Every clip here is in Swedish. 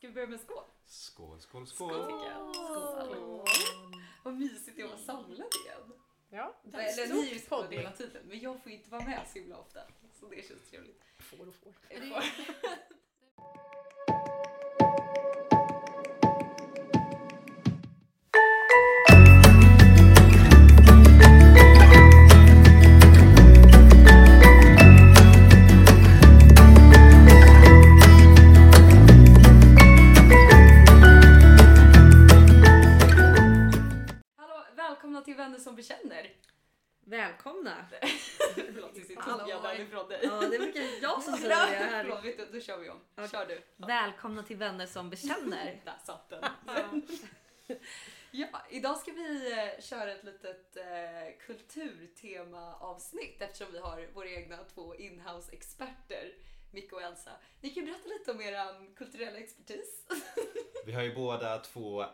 ska vi börja med skål? Skål, skål, Skål skål. tycker jag. Skål. Vad mysigt det att vara samlad igen. Ja, Eller ni är ju stort skål podd. hela tiden, men jag får ju inte vara med så himla ofta. Så det känns trevligt. Får och får. Därifrån dig. Ja, det brukar jag som säger det här. Förlåt, vet du, då kör vi om. Okej. Kör du. Välkomna till Vänner som bekänner. Där satt den. Ja, idag ska vi eh, köra ett litet eh, kulturtema-avsnitt eftersom vi har våra egna två inhouse-experter, Micke och Elsa. Ni kan ju berätta lite om er kulturella expertis. Vi har ju båda två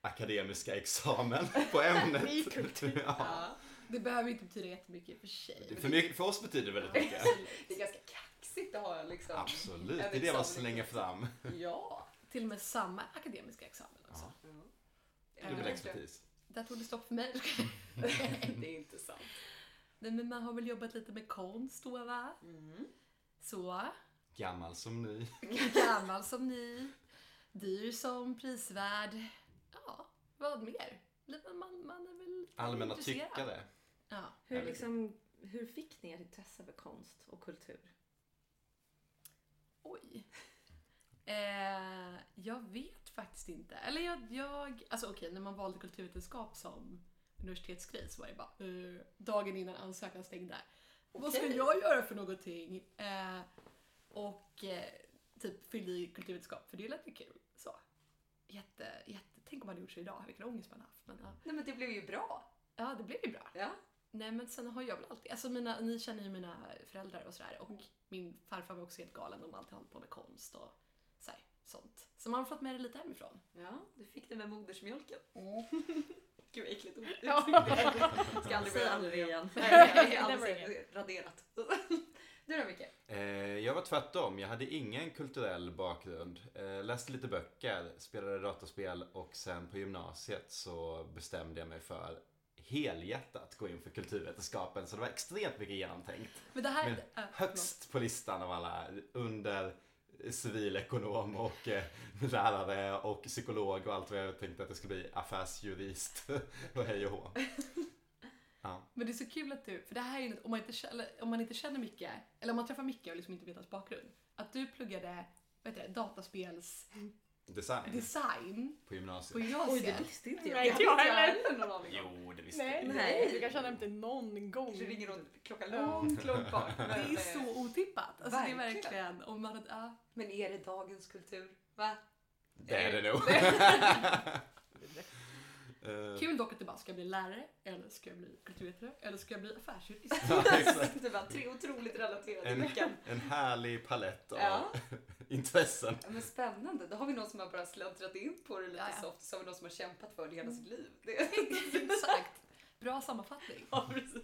akademiska examen på ämnet. I kultur. ja. Det behöver inte betyda jättemycket för sig. för, mycket, för oss betyder det väldigt mycket. Det är ganska kaxigt att ha liksom. Absolut, det är det man slänger fram. Ja. Till och med samma akademiska examen också. Ja. Ja. Det är väl expertis. Där tog det stopp för mig. Det är inte sant. Nej, men man har väl jobbat lite med konst då va? Mm. Så. Gammal som ny. Gammal som ny. Dyr som prisvärd. Ja, vad mer? Man, man är väl Allmänna tyckare. Ja. Hur, liksom, hur fick ni ert intresse för konst och kultur? Oj. Eh, jag vet faktiskt inte. Eller jag, jag alltså okej, när man valde kulturvetenskap som universitetsgrej så var det bara eh, dagen innan ansökan stängde. Vad ska jag göra för någonting? Eh, och eh, typ fyllde i kulturvetenskap för det lät ju kul. Så. Jätte, jätte, tänk om man hade gjort så idag, vilken ångest man haft. Men, ja. Nej men det blev ju bra. ja, det blev ju bra. Ja. Nej men sen har jag väl alltid, alltså mina, ni känner ju mina föräldrar och sådär och min farfar var också helt galen, de har alltid hållit på med konst och så här, sånt. Så man har fått med det lite hemifrån. Ja, du fick det med modersmjölken. Gud vad äckligt ord. Ja. Ska aldrig Säg börja aldrig igen. Nej, aldrig raderat. Du då Micke? Eh, jag var tvärtom. Jag hade ingen kulturell bakgrund. Eh, läste lite böcker, spelade dataspel och sen på gymnasiet så bestämde jag mig för helhjärtat gå in för kulturvetenskapen. Så det var extremt mycket genomtänkt. Men här... Men äh, högst på listan av alla under civilekonom och eh, lärare och psykolog och allt vad jag tänkte att det skulle bli affärsjurist och hej och hå. Ja. Men det är så kul att du, för det här är ju något- om man inte känner, om man inte känner Micke, eller om man träffar Micke och liksom inte vet hans bakgrund, att du pluggade vad heter det, dataspelsdesign Design på gymnasiet. på gymnasiet. Oj, det visste inte jag. Nej, inte jag heller. någon aning om. Jo, det visste Nej. jag. Nej. Du kanske har nämnt det någon gång. Det ringer någon klockan långt, långt bak. Det är eh, så otippat. Alltså det är Verkligen. verkligen, om man hade, ja. men är det dagens kultur? Va? Det är det nog. Eh, Kul dock att det bara, ska jag bli lärare? Eller ska jag bli kulturvetare? Eller ska jag bli affärsjurist? ja. Det var tre otroligt relaterade En, veckan. en härlig palett av Ja. intressen. Ja, Men spännande. Då har vi någon som har bara släntrat in på det lite Ja, ja. soft. Så har vi någon som har kämpat för det hela sitt liv. Det Exakt. Bra sammanfattning. Ja, precis.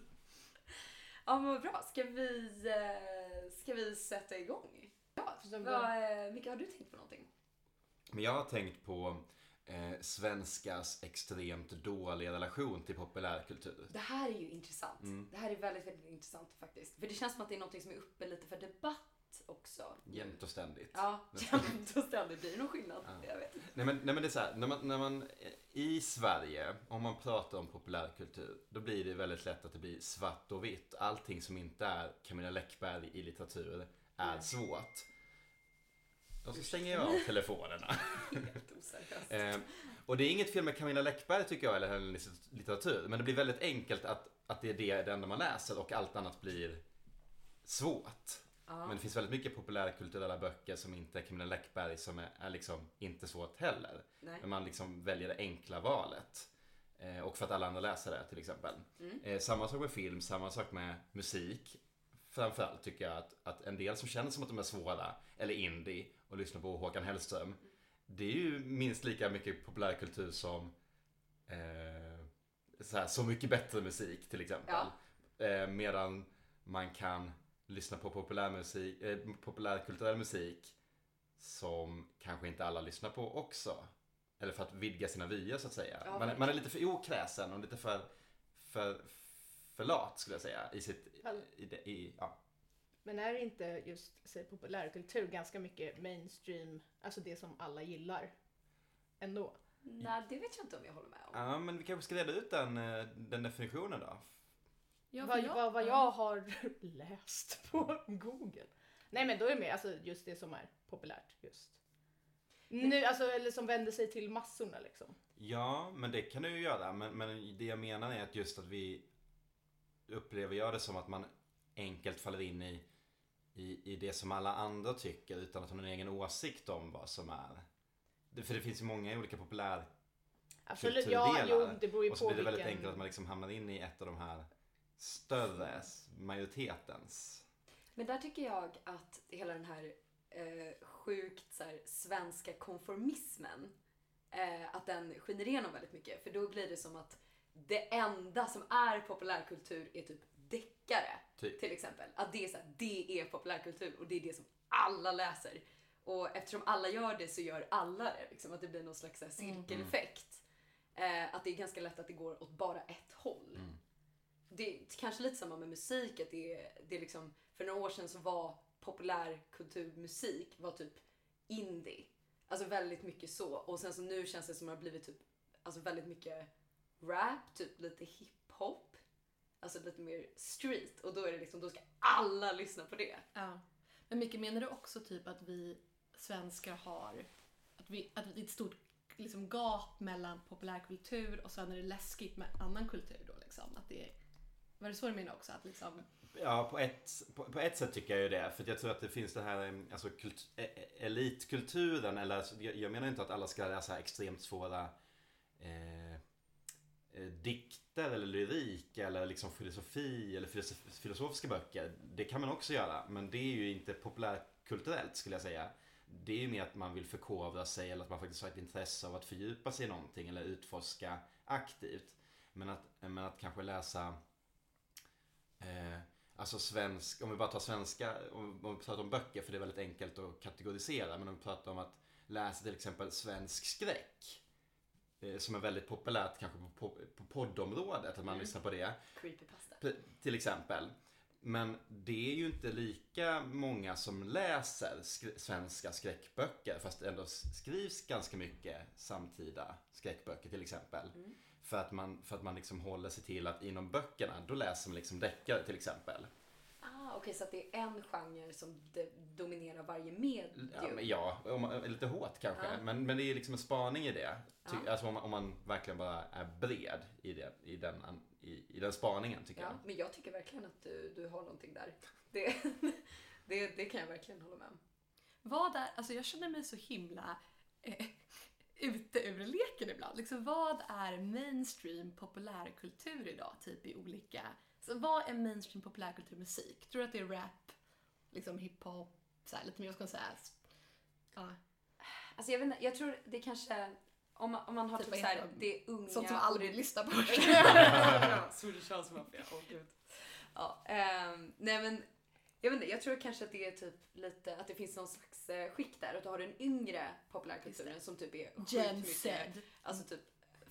Ja, men vad bra. Ska vi, eh, ska vi sätta igång? Ja, vad, eh, Micke, har du tänkt på någonting? Men jag har tänkt på eh, svenskars extremt dåliga relation till populärkultur. Det här är ju intressant. Mm. Det här är väldigt, väldigt intressant faktiskt. För det känns som att det är någonting som är uppe lite för debatt också. Jämt och ständigt. Ja, jämt och ständigt. Blir det någon skillnad? Ja. Jag vet. Nej men, nej men det är så här, när man, när man eh, i Sverige, om man pratar om populärkultur, då blir det väldigt lätt att det blir svart och vitt. Allting som inte är Camilla Läckberg i litteratur är Mm. svårt. Och så stänger jag av telefonerna. Helt oseriöst. Eh, och det är inget fel med Camilla Läckberg tycker jag, eller hennes litteratur. Men det blir väldigt enkelt att, att det är det, det enda man läser och allt annat blir svårt. Ja. Men det finns väldigt mycket populärkulturella böcker som inte är Camilla Läckberg som är, är liksom inte svårt heller. Nej. Men man liksom väljer det enkla valet. Eh, och för att alla andra läser det till exempel. Mm. Eh, samma sak med film, samma sak med musik. Framförallt tycker jag att, att en del som känner som att de är svåra, eller indie, och lyssnar på Håkan Hellström. Det är ju minst lika mycket populärkultur som eh, så, här, så mycket bättre musik till exempel. Eh, medan man kan lyssna på populärmusik, eh, populärkulturell musik som kanske inte alla lyssnar på också. Eller för att vidga sina vyer så att säga. Ja, man, man är lite för okräsen och lite för, för, för lat skulle jag säga. I sitt, i, det- i, ja. Men är inte just säg, populärkultur ganska mycket mainstream, alltså det som alla gillar? Ändå. Nej, det vet jag inte om jag håller med om. ja, men vi kanske ska reda ut den, eh, den definitionen då. Ja, vad, jag- vad, vad jag har läst på Google. Nej men då är det mer alltså, just det som är populärt just. Nu, alltså, eller som vänder sig till massorna liksom. Ja, men det kan du ju göra. Men, men det jag menar är att just att vi upplever jag det som att man enkelt faller in i, i, i det som alla andra tycker utan att ha en egen åsikt om vad som är. För det finns ju många olika populär Absolut, ja, jo, det beror ju och så på blir det väldigt vilken... enkelt att man liksom hamnar in i ett av de här större majoritetens. Men där tycker jag att hela den här eh, sjukt så här, svenska konformismen, eh, att den skiner igenom väldigt mycket. För då blir det som att det enda som är populärkultur är typ deckare. Typ. Till exempel. Att det är, så här, det är populärkultur och det är det som alla läser. Och eftersom alla gör det så gör alla det. Liksom, att det blir någon slags här, cirkeleffekt. Eh, att det är ganska lätt att det går åt bara ett håll. Det är kanske lite samma med musik. Att det är, det är liksom, för några år sedan så var populärkulturmusik var typ indie. Alltså väldigt mycket så. Och sen så nu känns det som att det har blivit typ alltså väldigt mycket rap, typ lite hiphop. Alltså lite mer street. Och då är det liksom, då ska alla lyssna på det. Ja. Men mycket menar du också typ att vi svenskar har att, vi, att det är ett stort liksom, gap mellan populärkultur och sen är det läskigt med annan kultur då liksom? Att det är, var det så du menar också? Att liksom, Ja, på ett, på, på ett sätt tycker jag ju det. För jag tror att det finns det här alltså, kult, e- e- elitkulturen. Eller, alltså, jag, jag menar inte att alla ska läsa extremt svåra Eh, dikter eller lyrik eller liksom filosofi eller filosofiska böcker. Det kan man också göra. Men det är ju inte populärkulturellt skulle jag säga. Det är ju mer att man vill förkovra sig eller att man faktiskt har ett intresse av att fördjupa sig i någonting eller utforska aktivt. Men att, men att kanske läsa Eh, alltså svensk, om vi bara tar svenska, om, om vi pratar om böcker för det är väldigt enkelt att kategorisera. Men om vi pratar om att läsa till exempel svensk skräck. Eh, som är väldigt populärt kanske på, poddområdet, att man lyssnar på det. Creepypasta. P- Till exempel. Men det är ju inte lika många som läser skr- svenska skräckböcker fast det ändå skrivs ganska mycket samtida skräckböcker till exempel. För att man, för att man liksom håller sig till att inom böckerna, då läser man liksom deckare till exempel. Okej, så att det är en genre som dominerar varje medium. Ja, men ja om man, lite hårt kanske. Ja. Men, men det är liksom en spaning i det. Ty, Ja. Alltså om man, om man verkligen bara är bred i, det, i, den, i, i den spaningen tycker Ja, jag. men jag tycker verkligen att du, du har någonting där. Det, det, det kan jag verkligen hålla med om. vad är, alltså jag känner mig så himla eh, ute ur leken ibland. Liksom, vad är mainstream populärkultur idag? Typ i olika... Så vad är mainstream populärkulturmusik? Tror du att det är rap, liksom hiphop, så här, lite mer, vad ska man säga? Ja, Alltså jag vet inte, jag tror det kanske... Om man, om man har Typ typ, vad så här, heter de? det är unga... sånt som och aldrig det- lyssnar på. Swedish House Mafia. Åh gud. Ja, ehm, nej men jag vet inte, jag tror kanske att det är typ lite att det finns någon slags eh, skikt där. Att du har den yngre populärkulturen som typ är sjukt Gen mycket- Z. Alltså typ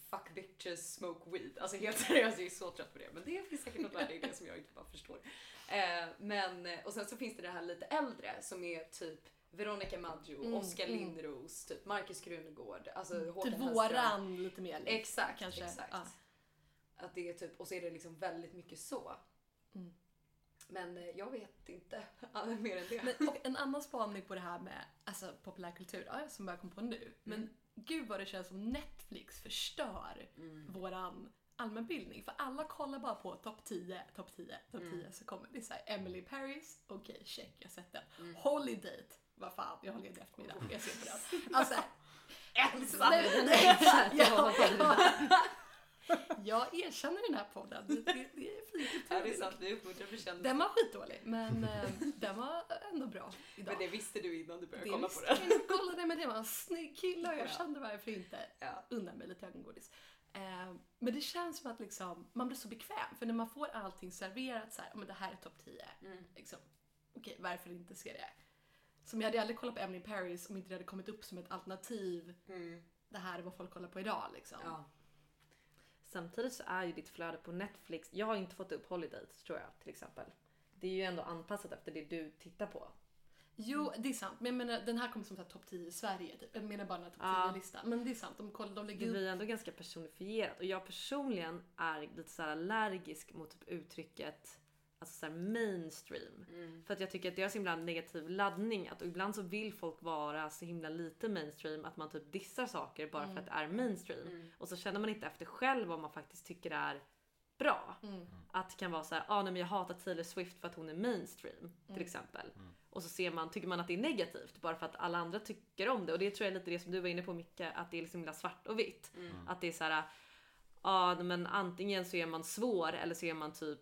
fuck bitches, smoke weed. Alltså helt seriöst, jag är så trött på det. Men det finns säkert något värde i det som jag inte bara förstår. Eh, men, och sen så finns det det här lite äldre som är typ Veronica Maggio, Mm, Oskar mm. Lindros, typ Markus Krunegård, alltså Håkan Typ Hellström. våran lite mer. Exakt, kanske. exakt. Ja. Att det är typ, och så är det liksom väldigt mycket så. Mm. Men eh, jag vet inte mer än det. Men, och en annan spaning på det här med alltså, populärkultur ja, som jag kom på nu. Men gud vad det känns som Netflix förstör våran allmänbildning. För alla kollar bara på topp 10, topp 10, topp 10 så kommer det så här Emily Paris, okej check, jag har sett den. Holiday, vad fan, jag har ledig eftermiddag, jag ser på den. Alltså, Ensam! ja, ja. Jag erkänner den här podden, det, det, det är fint. Det är sant. Det är 100% Den var skitdålig, men eh, den var ändå bra idag. Men det visste du innan du började Det kolla på den. jag inte. kollade men det var en snygg kille och jag Ja. kände varför inte Ja. unna mig lite ögongodis. Eh, men det känns som att liksom, man blir så bekväm för när man får allting serverat så här, "Ja, men det här är topp 10. Mm. Liksom, Okej, varför inte se det? Som jag hade aldrig kollat på Emily in Paris om inte det hade kommit upp som ett alternativ. Mm. Det här är vad folk kollar på idag liksom. Ja. Samtidigt så är ju ditt flöde på Netflix, jag har inte fått upp Holidays tror jag till exempel. Det är ju ändå anpassat efter det du tittar på. Jo, det är sant. Men jag menar, den här kommer som topp 10 i Sverige. Typ. Jag menar bara den här topp Ja. 10-lista. Men det är sant, de, koll, de Det lägger upp... blir ändå ganska personifierat och jag personligen är lite så här allergisk mot typ uttrycket alltså så här mainstream. Mm. För att jag tycker att det har så himla negativ laddning. Att ibland så vill folk vara så himla lite mainstream att man typ dissar saker bara för att det är mainstream. Mm. Och så känner man inte efter själv vad man faktiskt tycker är bra. Mm. Att det kan vara så här, ah, nej men jag hatar Taylor Swift för att hon är mainstream Mm. till exempel. Och så ser man, tycker man att det är negativt bara för att alla andra tycker om det. Och det tror jag är lite det som du var inne på Micke, att det är liksom himla svart och vitt. Mm. Att det är så här, ja men antingen så är man svår eller så är man typ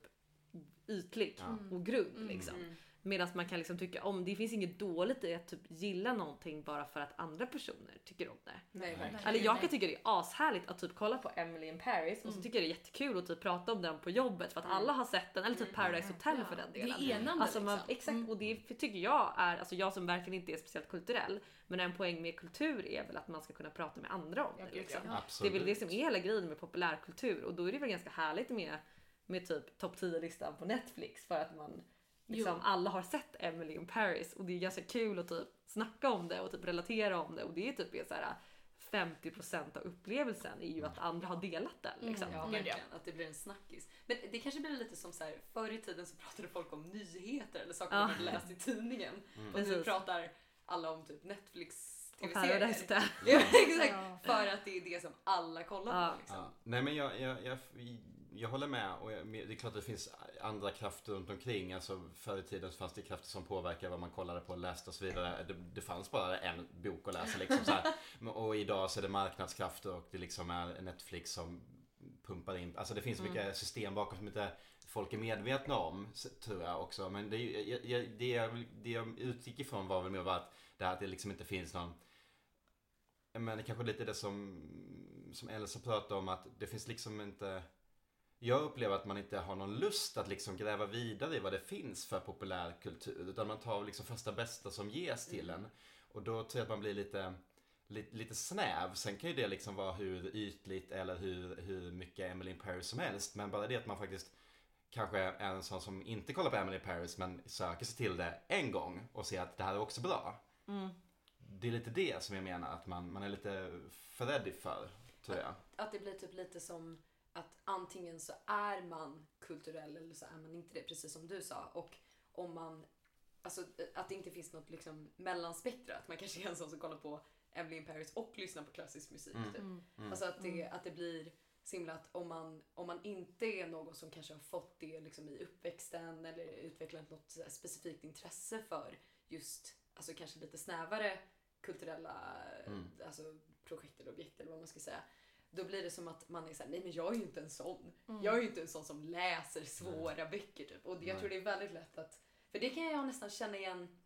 ytlig Ja. och grund Mm. liksom. Mm. Medan man kan liksom tycka om, det finns inget dåligt i att typ gilla någonting bara för att andra personer tycker om det. Nej, verkligen. Eller jag kan tycka det är ashärligt att typ kolla på Emily in Paris och så Mm. tycker jag det är jättekul att typ prata om den på jobbet för att Mm. alla har sett den. Eller typ Paradise Hotel Ja, för den det delen. är enande Alltså man, liksom. exakt, Mm. och det tycker jag är, alltså jag som verkligen inte är speciellt kulturell, men en poäng med kultur är väl att man ska kunna prata med andra om det. Liksom. ja. Det är väl det som är hela grejen med populärkultur och då är det väl ganska härligt med, med typ topp 10-listan på Netflix för att man liksom, Jo. alla har sett Emily in Paris och det är ganska kul att typ snacka om det och typ relatera om det och det är typ så här 50% av upplevelsen är ju att andra har delat den. Liksom. Ja, Gud, ja. verkligen. Att det blir en snackis. Men det kanske blir lite som så här, förr i tiden så pratade folk om nyheter eller saker Ja. man hade läst i tidningen. Och nu pratar alla om typ Netflix Och Paradise tv-serier. Ja, exakt. Ja. För att det är det som alla kollar Ja. på liksom. Ja. Nej men jag, jag, jag, jag håller med och det är klart att det finns andra krafter runt omkring. Alltså förr i tiden så fanns det krafter som påverkar vad man kollade på, läste och så vidare. Det, det fanns bara en bok att läsa liksom så Och idag så är det marknadskrafter och det liksom är Netflix som pumpar in. Alltså det finns så mycket system bakom som inte folk är medvetna om, tror jag också. Men det, jag, jag, det, jag, det jag utgick ifrån var väl mer att det här att det liksom inte finns någon men det kanske lite det som, som Elsa pratade om att det finns liksom inte jag upplever att man inte har någon lust att liksom gräva vidare i vad det finns för populärkultur. Utan man tar liksom första bästa som ges till en. Och då tror jag att man blir lite, lite, lite snäv. Sen kan ju det liksom vara hur ytligt eller hur, hur mycket Emily in Paris som helst. Men bara det att man faktiskt kanske är en sån som inte kollar på Emily in Paris men söker sig till det en gång och ser att det här är också bra. Mm. Det är lite det som jag menar att man, man är lite för rädd för, tror jag. Att det blir typ lite som att antingen så är man kulturell eller så är man inte det, precis som du sa. Och om man, alltså att det inte finns något liksom mellanspektra. Att man kanske är en sån som kollar på Emily in Paris och lyssnar på klassisk musik. Mm. Typ. Mm. Alltså att det, att det blir så himla att om man, om man inte är någon som kanske har fått det liksom i uppväxten eller utvecklat något specifikt intresse för just, alltså kanske lite snävare kulturella Mm. alltså, projekt eller objekt eller vad man ska säga. Då blir det som att man är såhär, nej men jag är ju inte en sån. Jag är ju inte en sån som läser svåra böcker typ. Och det- jag tror det är väldigt lätt att, för det kan jag nästan känna igen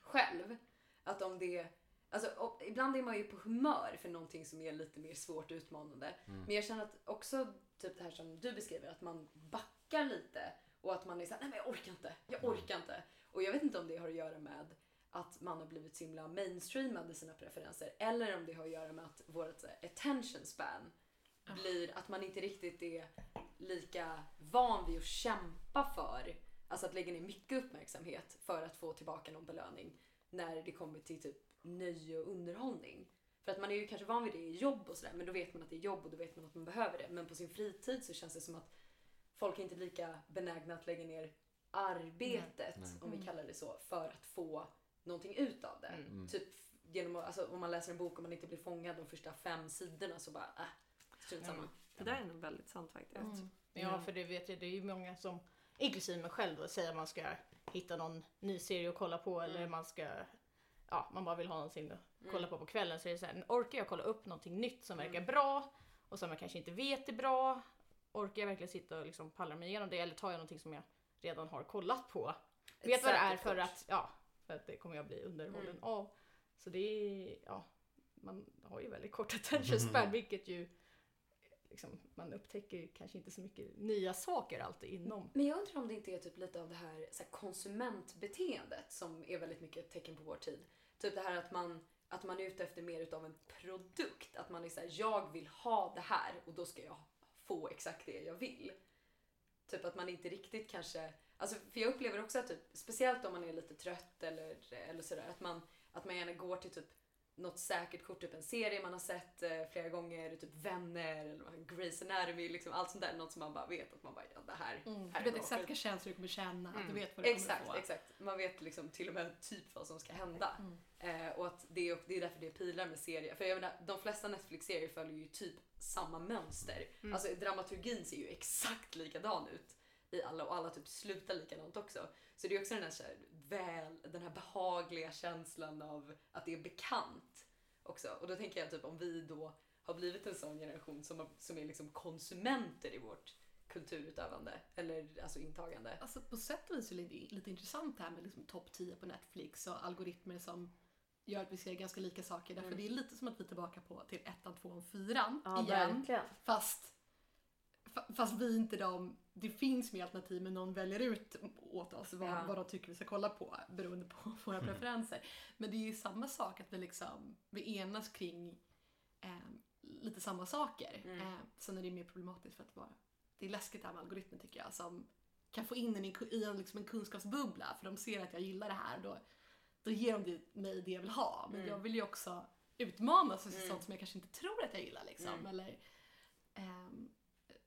själv. Att om det Alltså, ibland är man ju på humör för någonting som är lite mer svårt och utmanande. Mm. Men jag känner att också typ det här som du beskriver, att man backar lite och att man är såhär, nej men jag orkar inte, jag Mm. orkar inte. Och jag vet inte om det har att göra med att man har blivit så himla mainstreamad i sina preferenser eller om det har att göra med att vårt här, attention span Ah. blir att man inte riktigt är lika van vid att kämpa för, alltså att lägga ner mycket uppmärksamhet för att få tillbaka någon belöning när det kommer till typ nöje och underhållning. För att man är ju kanske van vid det i jobb och sådär men då vet man att det är jobb och då vet man att man behöver det. Men på sin fritid så känns det som att folk är inte lika benägna att lägga ner arbetet, Nej. om vi Mm. kallar det så, för att få någonting ut av det. Mm. Mm. Typ genom att, alltså, om man läser en bok och man inte blir fångad de första fem sidorna så bara, äh, strunt samma. Det där är nog väldigt sant faktiskt. Mm. Ja, för det vet jag, det är ju många som, inklusive mig själv, då, säger att man ska hitta någon ny serie att kolla på eller Mm. man ska, ja, man bara vill ha någonting att Mm. kolla på på kvällen. Så är det så här, orkar jag kolla upp någonting nytt som verkar Mm. bra och som jag kanske inte vet är bra? Orkar jag verkligen sitta och liksom pallra mig igenom det eller tar jag någonting som jag redan har kollat på? Ett vet vad det är för att, ja, för att det kommer jag bli underhållen Mm. av. Så det är, ja, man har ju väldigt kort attention span vilket ju liksom, man upptäcker kanske inte så mycket nya saker alltid inom. Men jag undrar om det inte är typ lite av det här, så här konsumentbeteendet som är väldigt mycket ett tecken på vår tid. Typ det här att man, att man är ute efter mer utav en produkt. Att man är såhär, jag vill ha det här och då ska jag få exakt det jag vill. Typ att man inte riktigt kanske, alltså för jag upplever också att typ, speciellt om man är lite trött eller, eller sådär, att man, att man gärna går till typ något säkert kort, typ en serie man har sett eh, flera gånger, typ Vänner eller Grey's Anatomy, liksom allt sånt där. Något som man bara vet att man bara, ja det här, Mm. här Du vet exakt vilka känslor du kommer känna, Mm. du vet vad du Exakt, kommer få. exakt. Man vet liksom till och med typ vad som ska hända. Mm. Eh, och att det är, det är därför det pilar med serier. För jag menar, de flesta Netflix-serier följer ju typ samma mönster. Mm. Alltså dramaturgin ser ju exakt likadan ut i alla och alla typ slutar likadant också. Så det är också den här, så här väl, den här behagliga känslan av att det är bekant också. Och då tänker jag typ om vi då har blivit en sån generation som, som är liksom konsumenter i vårt kulturutövande eller alltså intagande. Alltså på sätt och vis är det lite, lite intressant det här med liksom topp 10 på Netflix och algoritmer som gör att vi ser ganska lika saker. Därför Mm. det är lite som att vi är tillbaka på till ettan, tvåan, fyran Ja, igen. verkligen. Fast, fa- fast vi inte de, det finns mer alternativ men någon väljer ut åt oss vad, Ja. vad de tycker vi ska kolla på beroende på våra Mm. preferenser. Men det är ju samma sak att vi liksom, vi enas kring eh, lite samma saker. Mm. Eh, sen är det mer problematiskt för att vara, det är läskigt det här med algoritmer tycker jag som kan få in en i, i en, liksom en kunskapsbubbla för de ser att jag gillar det här då, då ger de det, mig det jag vill ha. Men Mm. jag vill ju också utmanas och se Mm. sånt som jag kanske inte tror att jag gillar liksom. Mm. Eller ehm,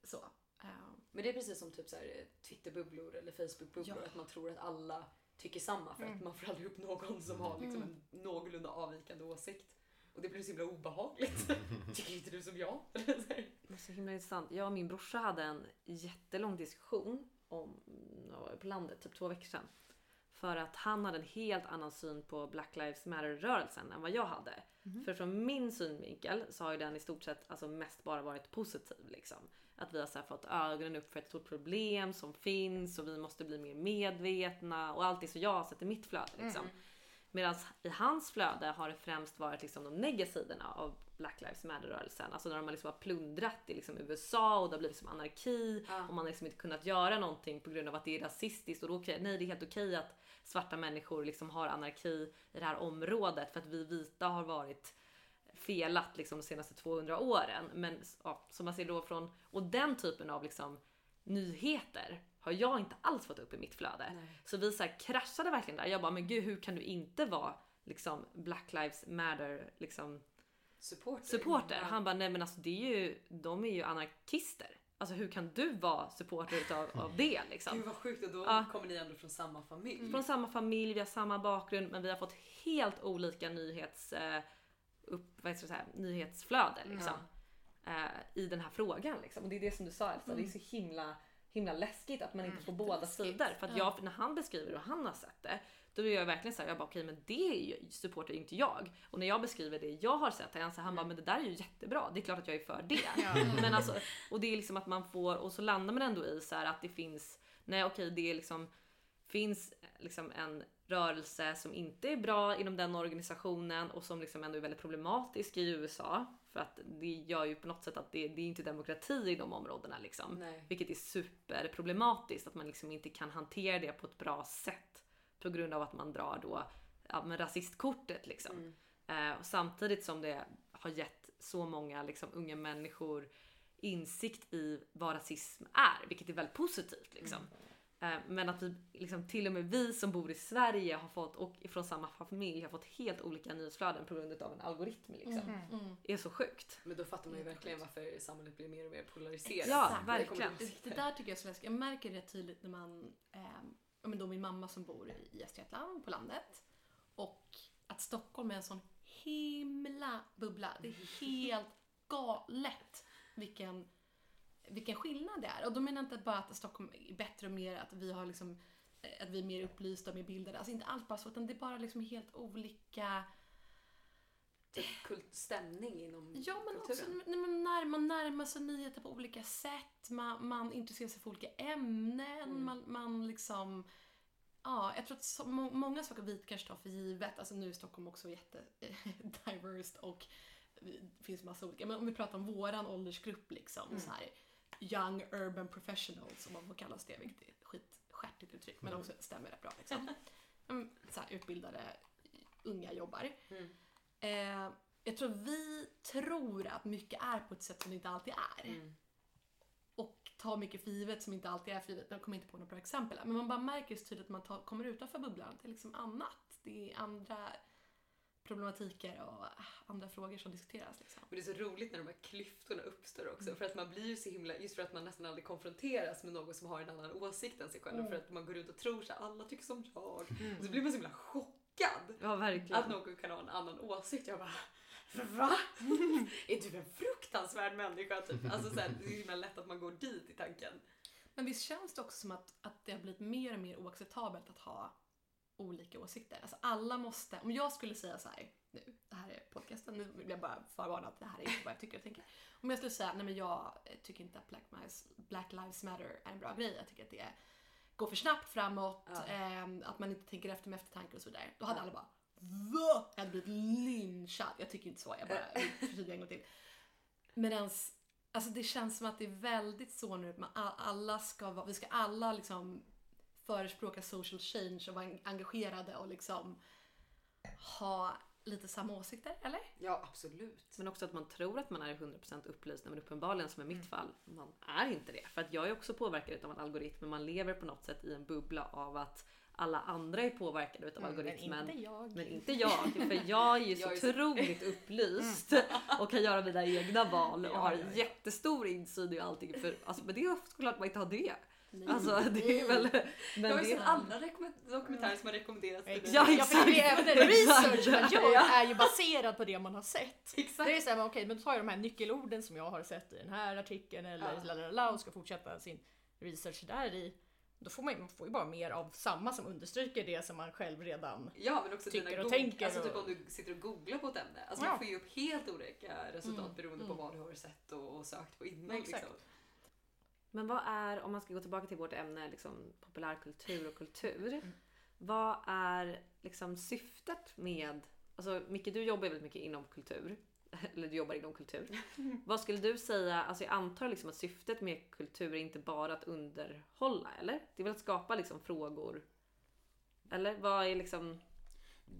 så. Ehm, Men det är precis som typ så här, eh, Twitterbubblor eller Facebookbubblor. Ja. Att man tror att alla tycker samma för att Mm. man får aldrig upp någon som har liksom en någorlunda avvikande åsikt. Och det blir så himla obehagligt. Tycker inte du som jag? Eller så här. Det är så himla intressant. Jag och min brorsa hade en jättelång diskussion om, på landet, typ två veckor sedan. För att han hade en helt annan syn på Black Lives Matter-rörelsen än vad jag hade. För från min synvinkel så har ju den i stort sett alltså mest bara varit positiv. Liksom. Att vi har så fått ögonen upp för ett stort problem som finns och vi måste bli mer medvetna och allt det som jag har sett i mitt flöde. Liksom. Medan i hans flöde har det främst varit liksom de negativa sidorna av Black Lives Matter-rörelsen. Alltså när de har liksom plundrat i liksom USA och det har blivit som anarki Ja. och man har liksom inte kunnat göra någonting på grund av att det är rasistiskt. Och då, okej, nej, det är helt okej att svarta människor liksom har anarki i det här området för att vi vita har varit felat liksom de senaste 200 åren. Men ja, som man ser då från, och den typen av liksom nyheter har jag inte alls fått upp i mitt flöde. Nej. Så vi så här kraschade verkligen där. Jag bara, men gud hur kan du inte vara liksom Black Lives Matter liksom Supporter. supporter? Ja. Han bara, nej men alltså det är ju, de är ju anarkister. Alltså hur kan du vara supporter utav, av det liksom? Gud vad sjukt och då Ja. kommer ni ändå från samma familj. Från samma familj, vi har samma bakgrund men vi har fått helt olika nyhets, eh, upp, vad ska jag säga, nyhetsflöden liksom, eh, i den här frågan. Liksom. Och det är det som du sa Elsa, det är så himla, himla läskigt att man inte får båda läskigt. sidor. För att Ja. jag, när han beskriver hur han har sett det, då är jag verkligen såhär, jag bara okej men det är ju, supportar ju inte jag. Och när jag beskriver det jag har sett, han, så han bara men det där är ju jättebra, det är klart att jag är för det. Men alltså, och det är liksom att man får, och så landar man ändå i så här att det finns, nej okej det är liksom, finns liksom en rörelse som inte är bra inom den organisationen och som liksom ändå är väldigt problematisk i USA. För att det gör ju på något sätt att det, det är inte demokrati i de områdena liksom. Nej. Vilket är superproblematiskt att man liksom inte kan hantera det på ett bra sätt. På grund av att man drar då ja, men rasistkortet liksom. Mm. Eh, och samtidigt som det har gett så många liksom, unga människor insikt i vad rasism är, vilket är väldigt positivt. Liksom. Eh, men att vi, liksom, till och med vi som bor i Sverige har fått, och från samma familj har fått helt olika nyhetsflöden på grund av en algoritm. Liksom. mm. är så sjukt. Men då fattar man ju verkligen varför samhället blir mer och mer polariserat. Ja, verkligen. Det Det, det där tycker jag är så läskigt. Jag märker det tydligt när man, eh, men då min mamma som bor i Östergötland på landet och att Stockholm är en sån himla bubbla. Det är helt galet vilken, vilken skillnad det är. Och då menar jag inte bara att Stockholm är bättre och mer att vi har liksom eh, att vi är mer upplysta och mer bildade. Alltså inte alls bara så, utan det är bara liksom helt olika Typ kult stämning inom Ja, men också kulturen. när man, när, man närmar sig nyheter på olika sätt. Man, man intresserar sig för olika ämnen. Mm. Man, man liksom... Ja, jag tror att så, må, många saker vi kanske tar för givet. Alltså nu är Stockholm också jätte diverse och det finns massa olika, men om vi pratar om våran åldersgrupp liksom, Mm. så här, young urban professionals, om man får kallas det, vilket är ett skitstjärtigt uttryck, men också stämmer rätt bra liksom. Mm, så här, utbildade unga jobbar. Mm. Eh, jag tror vi tror att mycket är på ett sätt som det inte alltid är. Mm. Och tar mycket för givet som inte alltid är för givet. Jag kommer inte på några bra exempel Men man bara märker så tydligt att man tar, kommer utanför bubblan till liksom annat. Det är andra problematiker och ah, andra frågor som diskuteras. Liksom. Och det är så roligt när de här klyftorna uppstår också. För att man blir ju så himla, just för att man nästan aldrig konfronteras med någon som har en annan åsikt än sig själv. Mm. För att man går ut och tror att alla tycker som jag. Och så blir man så himla chockad Ja, att verkligen. någon kan ha en annan åsikt. Jag bara Va? är du en fruktansvärd människa? Typ. Alltså så här, det är så himla lätt att man går dit i tanken. Men visst känns det också som att, att det har blivit mer och mer oacceptabelt att ha olika åsikter. Alltså alla måste, om jag skulle säga så här nu, det här är podcasten, nu vill jag bara förvarna att det här är inte vad jag tycker och tänker. Om jag skulle säga, nej men jag eh, tycker inte att Black Lives, Black Lives Matter är en bra grej, jag tycker att det går för snabbt framåt, Ja. ehm, att man inte tänker efter med eftertanke och så vidare. Då hade Ja. alla bara VA? Jag hade blivit lynchad. Jag tycker inte så, jag bara vill förtydliga en gång till. Medans, alltså det känns som att det är väldigt så nu att alla ska vara, vi ska alla liksom förespråka social change och vara en- engagerade och liksom ha lite samma åsikter, eller? Ja, absolut. Men också att man tror att man är 100% upplyst, men uppenbarligen som i mitt fall, man är inte det. För att jag är också påverkad av en algoritm, men man lever på något sätt i en bubbla av att alla andra är påverkade av Men algoritmen. inte jag. Men inte jag, för jag är ju så otroligt upplyst och kan göra mina egna val och Ja, har ja, ja. jättestor insyn i allting. För, alltså, men det är såklart man inte har det. Nej. Alltså det är väl... Men jag har ju sett alla dokumentärer som har rekommenderats till. Ja, Ja, för det är exakt. den research man gör är ju baserad på det man har sett. Exakt. Det är såhär, okej, men då tar jag de här nyckelorden som jag har sett i den här artikeln eller Ja. lalala och ska fortsätta sin research där i. Då får man, man får ju bara mer av samma som understryker det som man själv redan... Ja, men också Tycker och tänker Alltså typ om du sitter och googlar på ett ämne. Alltså Ja. man får ju upp helt olika resultat Mm, beroende mm. på vad du har sett och, och sökt på innan. Men exakt. Liksom. Men vad är, om man ska gå tillbaka till vårt ämne, liksom populärkultur och kultur. Mm. Vad är liksom syftet med, alltså Micke du jobbar väldigt mycket inom kultur. Eller du jobbar inom kultur. Vad skulle du säga, alltså jag antar liksom att syftet med kultur är inte bara att underhålla, eller? Det är väl att skapa liksom frågor? Eller vad är liksom,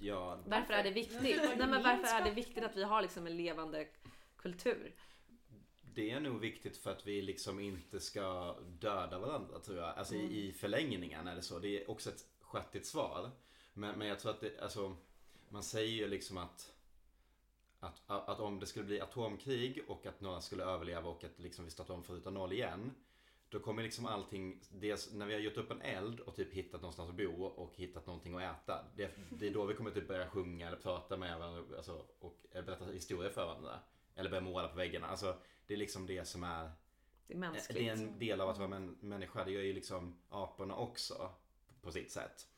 Ja, varför är det viktigt? Nej men varför är det viktigt att vi har liksom en levande kultur? Det är nog viktigt för att vi liksom inte ska döda varandra tror jag. Alltså i, i förlängningen är det så. Det är också ett stjärtigt svar. Men, men jag tror att det, alltså, man säger ju liksom att, att, att om det skulle bli atomkrig och att några skulle överleva och att liksom vi startar om förutom noll igen. Då kommer liksom allting, dels när vi har gjort upp en eld och typ hittat någonstans att bo och hittat någonting att äta. Det, det är då vi kommer typ börja sjunga eller prata med varandra alltså, och berätta historier för varandra. Eller börja måla på väggarna. Alltså, det är liksom det som är Det är mänskligt. det är en del av att vara män, människa. Det gör ju liksom aporna också på sitt sätt.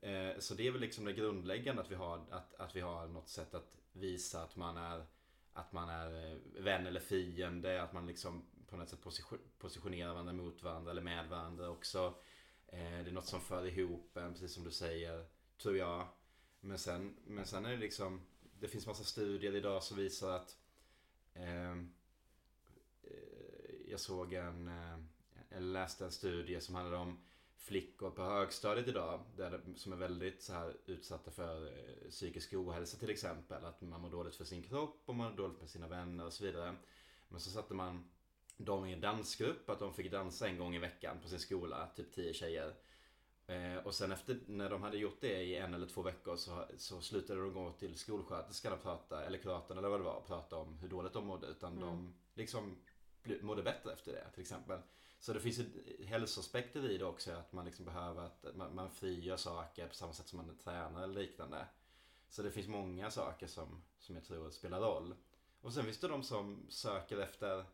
Eh, Så det är väl liksom det grundläggande att vi har, att, att vi har något sätt att visa att man är att man är eh, vän eller fiende, att man liksom på något sätt position, positionerar varandra mot varandra eller med varandra också. Eh, Det är något som för ihop en, precis som du säger, tror jag. Men sen, men sen är det liksom, det finns massa studier idag som visar att Ehm, eh, jag såg en, eh, eller läste en studie som handlade om flickor på högstadiet idag där, som är väldigt så här utsatta för eh, psykisk ohälsa till exempel. Att man mår dåligt för sin kropp och man mår dåligt med sina vänner och så vidare. Men så satte man dem i en dansgrupp, att de fick dansa en gång i veckan på sin skola, typ tio tjejer. Eh, och sen efter, när de hade gjort det i en eller två veckor så, så slutade de gå till skolsköterskan och prata, eller kuratorn eller vad det var, och prata om hur dåligt de mådde. Utan de liksom mådde bättre efter det till exempel. Så det finns ju hälsoaspekter i det också, att man liksom behöver att man, man frigör saker på samma sätt som man tränar eller liknande. Så det finns många saker som, som jag tror spelar roll. Och sen finns det de som söker efter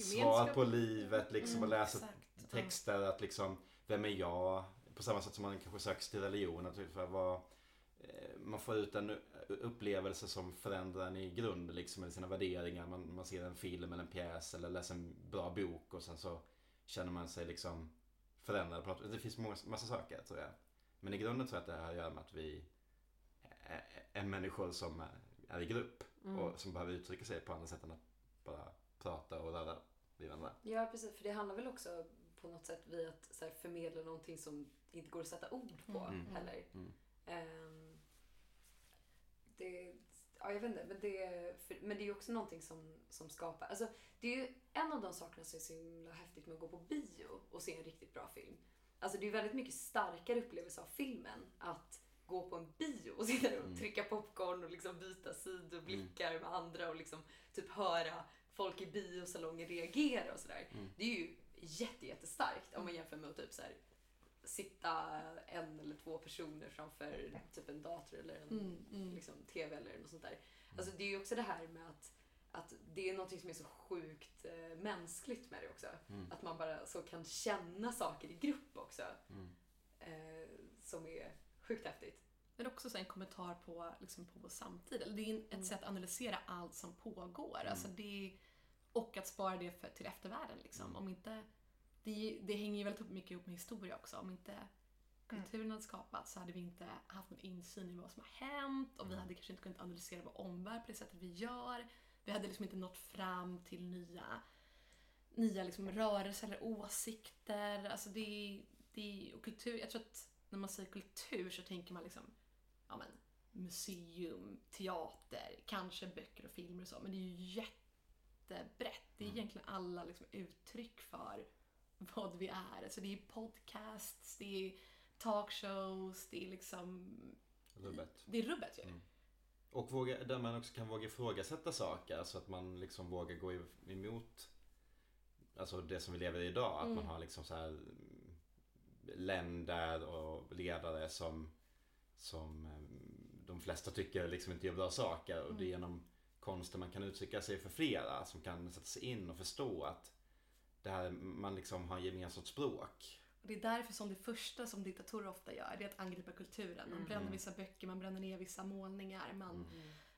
svar på livet liksom och läser Exakt. texter att liksom, vem är jag? På samma sätt som man kanske söker sig till religion. Att ungefär vad, eh, man får ut en upplevelse som förändrar en i grund liksom, med sina värderingar. Man, man ser en film eller en pjäs eller läser en bra bok och sen så känner man sig liksom förändrad. på något- Det finns många, massa saker tror jag. Men i grunden tror jag att det har att göra med att vi är, är människor som är, är i grupp. Mm. och som behöver uttrycka sig på andra sätt än att bara prata och röra vid varandra. Ja, precis. För det handlar väl också på något sätt vid att så här, förmedla någonting som inte går att sätta ord på Mm. heller. Mm. Ehm, det, ja, jag vet inte, men det, för, men det är ju också någonting som, som skapar... Alltså, det är ju en av de sakerna som är så himla häftigt med att gå på bio och se en riktigt bra film. Alltså det är väldigt mycket starkare upplevelse av filmen att gå på en bio och sitta där och Mm. trycka popcorn och liksom byta sidoblickar med andra och liksom typ höra folk i biosalongen reagera och sådär. Mm. Det är ju jätte, jättestarkt om man jämför med att typ så här, sitta en eller två personer framför typ en dator eller en Mm, mm. liksom, TV eller något sånt där. Alltså det är ju också det här med att, att det är något som är så sjukt eh, mänskligt med det också. Mm. Att man bara så kan känna saker i grupp också. Mm. Eh, som är sjukt häftigt. Men också så en kommentar på, liksom, på vår samtid. Eller Det är en- ett Mm. sätt att analysera allt som pågår. Mm. Alltså det, och att spara det för, till eftervärlden. Liksom. Mm. Om inte, det, det hänger ju väldigt mycket ihop med historia också. Om inte kulturen hade skapats så hade vi inte haft någon insyn i vad som har hänt och vi Mm. hade kanske inte kunnat analysera vår omvärld på det sättet vi gör. Vi hade liksom inte nått fram till nya, nya liksom rörelser eller åsikter. Alltså det, det, och kultur, jag tror att när man säger kultur så tänker man liksom ja men, museum, teater, kanske böcker och filmer och så. Men det är ju jättebrett. Det är Mm. egentligen alla liksom uttryck för vad vi är. Alltså det är podcasts, det är talkshows, det är liksom... Rubbet. Det är rubbet ju. Mm. Och våga, där man också kan våga ifrågasätta saker så att man liksom vågar gå emot Alltså det som vi lever i idag. Att Mm. man har liksom så här mm, länder och ledare som som mm, de flesta tycker liksom inte gör bra saker. Och det är genom konsten man kan uttrycka sig för flera som kan sätta sig in och förstå att det här, man liksom har gemensamt språk. Och det är därför som det första som diktatorer ofta gör, det är att angripa kulturen. Man bränner vissa böcker, man bränner ner vissa målningar. Man, Och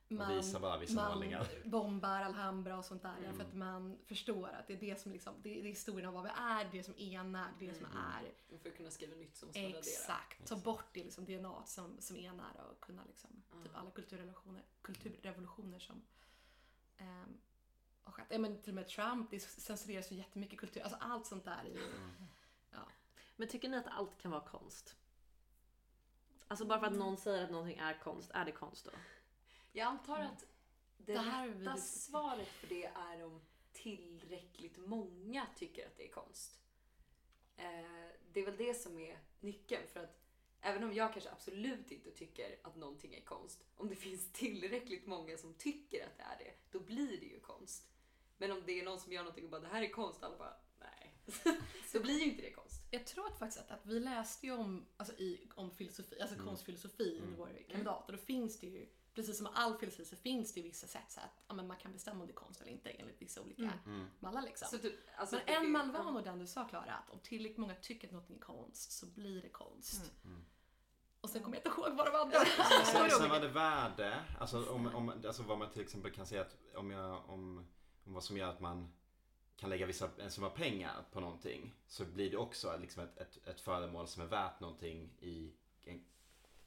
man, visar bara vissa man målningar. bombar Alhambra och sånt där. Mm. För att man förstår att det är det som liksom, det är, historien av vad vi är, det som enar, det som Mm. är. Och för att kunna skriva nytt man radera. Exakt. Ta bort det liksom DNA som, som enar och kunna liksom, Mm. typ alla kulturrelationer, kulturrevolutioner som ehm, har skett. Ja, men till och med Trump, det censureras ju jättemycket kultur. Alltså allt sånt där är ju... Men tycker ni att allt kan vara konst? Alltså bara för att någon säger att någonting är konst, är det konst då? Jag antar att det, Det här rätta svaret för det är om tillräckligt många tycker att det är konst. Eh, det är väl det som är nyckeln. För att även om jag kanske absolut inte tycker att någonting är konst, om det finns tillräckligt många som tycker att det är det, då blir det ju konst. Men om det är någon som gör någonting och bara det här är konst, alla bara nej. då blir ju inte det konst. Jag tror att faktiskt att, att vi läste ju om, alltså i, om filosofi, alltså konstfilosofi under vår kandidat och då finns det ju, precis som all filosofi så finns det ju vissa sätt så att ja, men man kan bestämma om det är konst eller inte enligt vissa olika mallar liksom. Så typ, alltså, Men en mall var nog den du sa Klara, att om tillräckligt många tycker att något är konst så blir det konst. Och sen kommer jag inte ihåg vad det var. Andra. Sen, sen var det värde, alltså, om, om, alltså vad man till exempel kan säga att om, jag, om, om vad som gör att man kan lägga vissa, en summa pengar på någonting så blir det också liksom ett, ett, ett föremål som är värt någonting i en,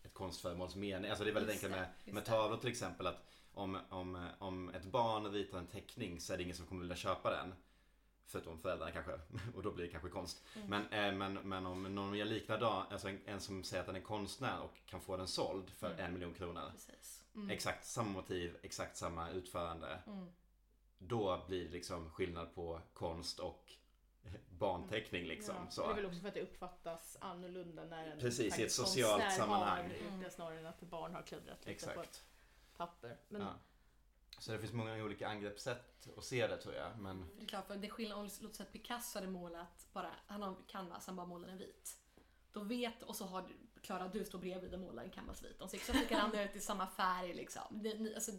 ett konstföremåls mening. Alltså det är väldigt Just enkelt med, med tavlor till exempel att om, om, om ett barn ritar en teckning så är det ingen som kommer vilja köpa den. Förutom föräldrarna kanske. Och då blir det kanske konst. Mm. Men, eh, men, men om någon gör liknande, alltså en, en som säger att den är konstnär och kan få den såld för Mm. en miljon kronor. Mm. Exakt samma motiv, exakt samma utförande. Mm. Då blir det liksom skillnad på konst och barnteckning liksom. Ja, Så. Det är väl också för att det uppfattas annorlunda när en Precis, i ett socialt sammanhang. har Mm. det snarare än att barn har kluddrat lite på ett Exakt. papper. Men Ja. Så det finns många olika angreppssätt att se det tror jag. Men Det är klart, för det är skillnad om låt säga att Picasso hade målat bara, han har en canvas, han bara målar den vit. Då vet, och så har Klara du står bredvid och målar en canvas vit. De ser exakt likadana ut i samma färg liksom. Det, ni, alltså,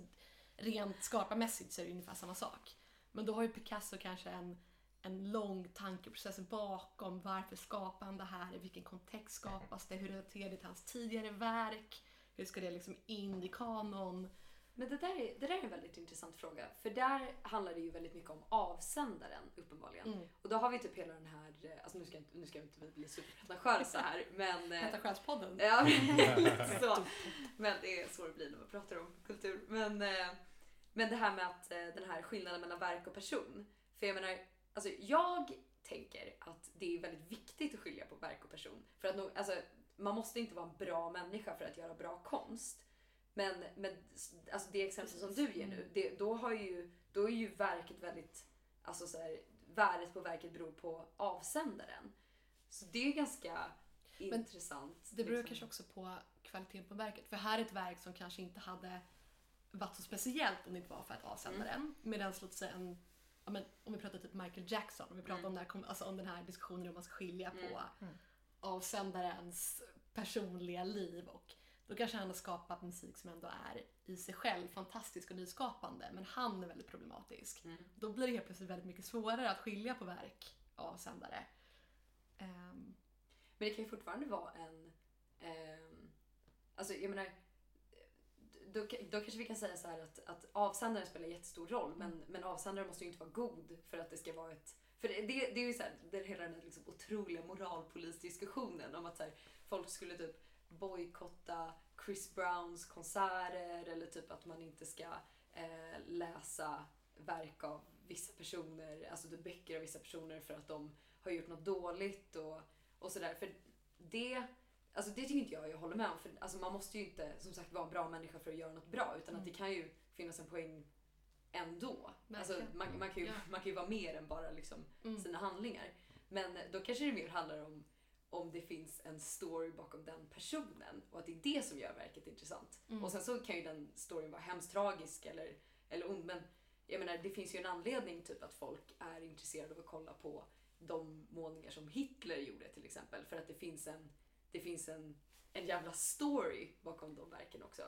rent skaparmässigt så är det ungefär samma sak. Men då har ju Picasso kanske en, en lång tankeprocess bakom varför skapar han det här, i vilken kontext skapas det, hur relaterar det till hans tidigare verk, hur ska det liksom in i kanon? Men det där, är, det där är en väldigt intressant fråga. För där handlar det ju väldigt mycket om avsändaren uppenbarligen. Mm. Och då har vi typ hela den här, eh, alltså nu ska, inte, nu ska inte vi bli superpretentiösa här men... eh, Petashärspodden. Ja, lite så. Men det är så det blir när man pratar om kultur. Men, eh, Men det här med att den här skillnaden mellan verk och person. För jag menar, alltså jag tänker att det är väldigt viktigt att skilja på verk och person. För att nog, alltså, man måste inte vara en bra människa för att göra bra konst. Men, men alltså det exempel som du ger nu, det, då, har ju, då är ju verket väldigt, alltså så här, värdet på verket beror på avsändaren. Så det är ganska Men intressant. Det beror liksom. kanske också på kvaliteten på verket. För här är ett verk som kanske inte hade varit så speciellt om det inte var för att avsändaren. Medan låt säga en, ja, men, om vi pratar typ Michael Jackson, om vi pratar om, det här, alltså, om den här diskussionen om man ska skilja på avsändarens personliga liv och då kanske han har skapat musik som ändå är i sig själv fantastisk och nyskapande men han är väldigt problematisk. Då blir det helt plötsligt väldigt mycket svårare att skilja på verk och avsändare. Ehm, Men det kan ju fortfarande vara en... ehm, alltså jag menar... Då, då kanske vi kan säga så att, att avsändaren spelar jättestor roll men, men avsändaren måste ju inte vara god för att det ska vara ett... För det, det, det är ju så här, det är hela den här liksom otroliga moralpolisdiskussionen om att så här, folk skulle typ bojkotta Chris Browns konserter eller typ att man inte ska eh, läsa verk av vissa personer, alltså typ böcker av vissa personer för att de har gjort något dåligt och, och sådär. För det, alltså det tycker inte jag jag håller med om. För alltså man måste ju inte som sagt vara en bra människa för att göra något bra utan att det kan ju finnas en poäng ändå. Alltså man, man, kan ju, man kan ju vara mer än bara liksom Mm. sina handlingar. Men då kanske det mer handlar om om det finns en story bakom den personen och att det är det som gör verket intressant. Mm. Och sen så kan ju den storyn vara hemskt tragisk eller, eller ond men jag menar det finns ju en anledning typ att folk är intresserade av att kolla på de målningar som Hitler gjorde till exempel för att det finns en, det finns en, en jävla story bakom de verken också.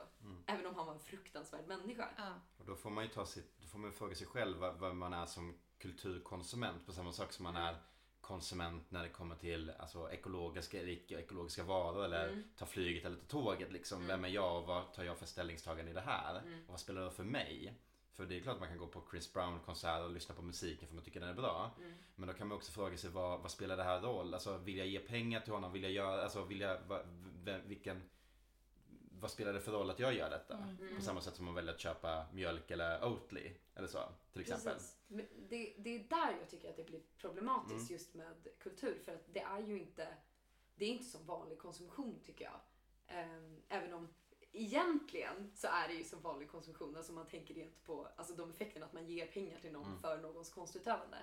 Även om han var en fruktansvärd människa. ja. Och då får man ju ta sitt, då får man fråga sig själv vad, vad man är som kulturkonsument på samma sak som man är konsument när det kommer till alltså, ekologiska eller icke-ekologiska varor eller ta flyget eller ta tåget liksom. Vem är jag och vad tar jag för ställningstagande i det här? Och vad spelar det för mig? För det är klart man kan gå på Chris Brown konsert och lyssna på musiken för man tycker den är bra. Men då kan man också fråga sig vad, vad spelar det här roll? Alltså vill jag ge pengar till honom? Vill jag göra, alltså vill jag, va, vilken vad spelar det för roll att jag gör detta? På samma sätt som man väljer att köpa mjölk eller Oatly eller så till exempel. Det, det är där jag tycker att det blir problematiskt just med kultur. För att det är ju inte, det är inte som vanlig konsumtion tycker jag. Ehm, även om egentligen så är det ju som vanlig konsumtion. Alltså man tänker rent på alltså de effekterna att man ger pengar till någon för någons konstutövande.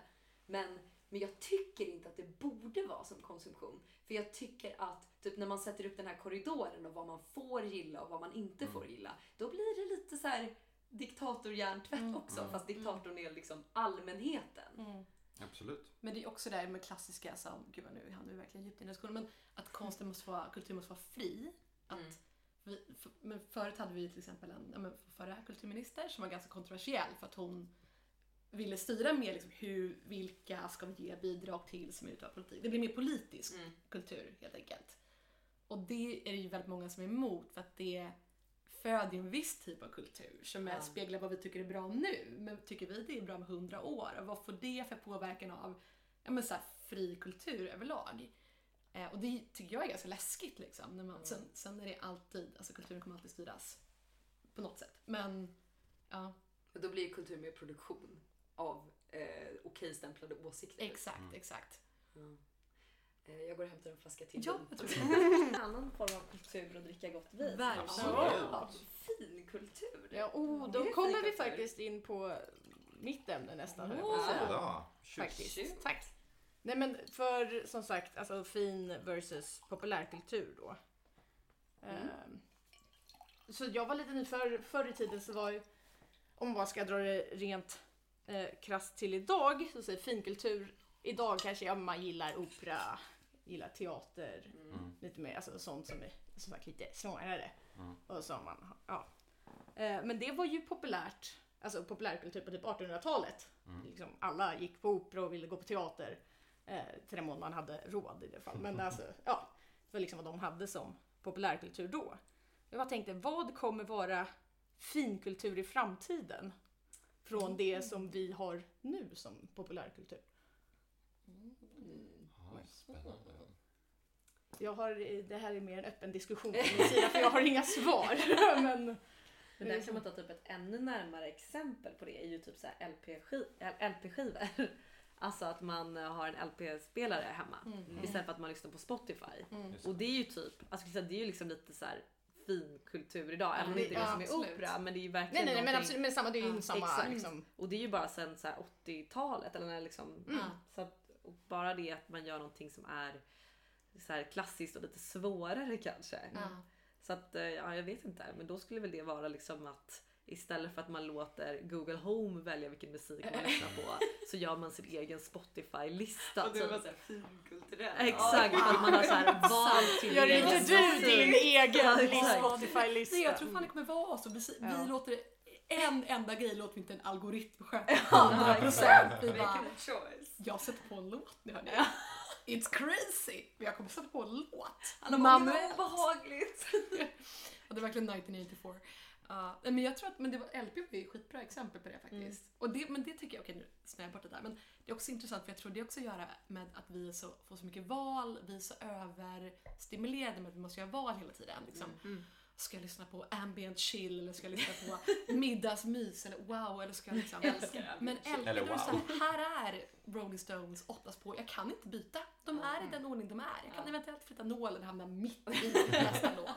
Men, men jag tycker inte att det borde vara som konsumtion. För jag tycker att typ när man sätter upp den här korridoren och vad man får gilla och vad man inte får gilla. Då blir det lite så här diktatorhjärntvätt också. Fast diktatorn är liksom allmänheten. Absolut. Men det är också där med klassiska som, gud vad nu hamnar vi verkligen djupt i den här men att konsten måste vara, kultur måste vara fri. Att Mm. Vi, f- men förut hade vi till exempel en men förra kulturminister som var ganska kontroversiell för att hon ville styra mer liksom hur, vilka ska vi ge bidrag till som utövar politik. Det blir mer politisk Mm. kultur helt enkelt. Och det är det ju väldigt många som är emot för att det föder en viss typ av kultur som är, Ja. speglar vad vi tycker är bra nu. Men tycker vi det är bra med hundra år? Och vad får det för påverkan av ja, men så här, fri kultur överlag? Eh, och det tycker jag är ganska läskigt liksom. När man, sen, sen är det alltid, alltså kulturen kommer alltid styras på något sätt. Men ja, då blir ju kultur mer produktion av eh, okejstämplade åsikter. exakt, exakt. Eh, jag går och hämtar en flaska till. Ja, jag tror det. En annan form av kultur och dricka gott vin. Verkligen. Ja, fin kultur. Ja, oh, då kommer vi faktiskt in på mitt ämne nästan. att. Bra. Tjus. Faktiskt. Tack. Nej men för som sagt, alltså fin versus populärkultur då. Ehm, så jag var lite ny, för, förr i tiden så var ju, om man ska dra det rent eh, krasst till idag, så säger finkultur, idag kanske ja, man gillar opera, gillar teater, lite mer alltså sånt som är som sagt lite svårare. Och som man, ja. Eh, men det var ju populärt, alltså populärkultur på typ 1800-talet. Liksom alla gick på opera och ville gå på teater. Eh, till den mån man hade råd i det fall. Men alltså, ja. Det var liksom vad de hade som populärkultur då. Jag bara tänkte, vad kommer vara finkultur i framtiden? Från det som vi har nu som populärkultur. Oj, spännande. Jag har, det här är mer en öppen diskussion från min sida för jag har inga svar. Men Men där kan man ta typ ett ännu närmare exempel på det är ju typ så här LP-skiv- LP-skivor. Alltså att man eh, har en LP-spelare hemma Mm. istället för att man lyssnar på Spotify. Just Och det är ju typ, alltså det är ju liksom lite så här fin kultur idag. Även om det- inte är det som är opera. Men det är ju Nej, verkligen nej, nej men, någonting- absolut, men samma, det är ju Ja, samma exakt. liksom. Och det är ju bara sen så här 80-talet eller när liksom. Mm. Så att, bara det att man gör någonting som är så här klassiskt och lite svårare kanske. Så att eh, ja, jag vet inte. Men då skulle väl det vara liksom att istället för att man låter Google Home välja vilken musik man lyssnar på så gör man sin egen Spotify-lista. Och det typ. var såhär finkulturellt. Exakt, att man har så här valt sin Gör inte du din egen. Spotify-lista? Nej, jag tror fan det kommer vara så. Vi, Ja. vi låter en enda grej låter vi inte en algoritm sköta. Ja, 100 procent. Vi bara, jag sätter på en låt nu hörni. It's crazy! Men jag kommer sätta på en låt. "Gud, vad obehagligt. Och det är verkligen 1984. Uh, men jag tror att men det var, LP var ju ett skitbra exempel på det faktiskt. Och det, men det tycker jag, okej nu snöar jag bort det där, men det är också intressant för jag tror det också att göra med att vi så, får så mycket val, vi är så överstimulerade med att vi måste göra val hela tiden. Liksom. Ska jag lyssna på ambient chill eller ska jag lyssna på middagsmys eller wow eller ska jag liksom... Älskar Men. LP, Eller det så wow. här, här är Rolling Stones åtta spår, jag kan inte byta. De är i den ordning de är. Jag kan Ja. eventuellt flytta nålen och hamna mitt i nästa låt.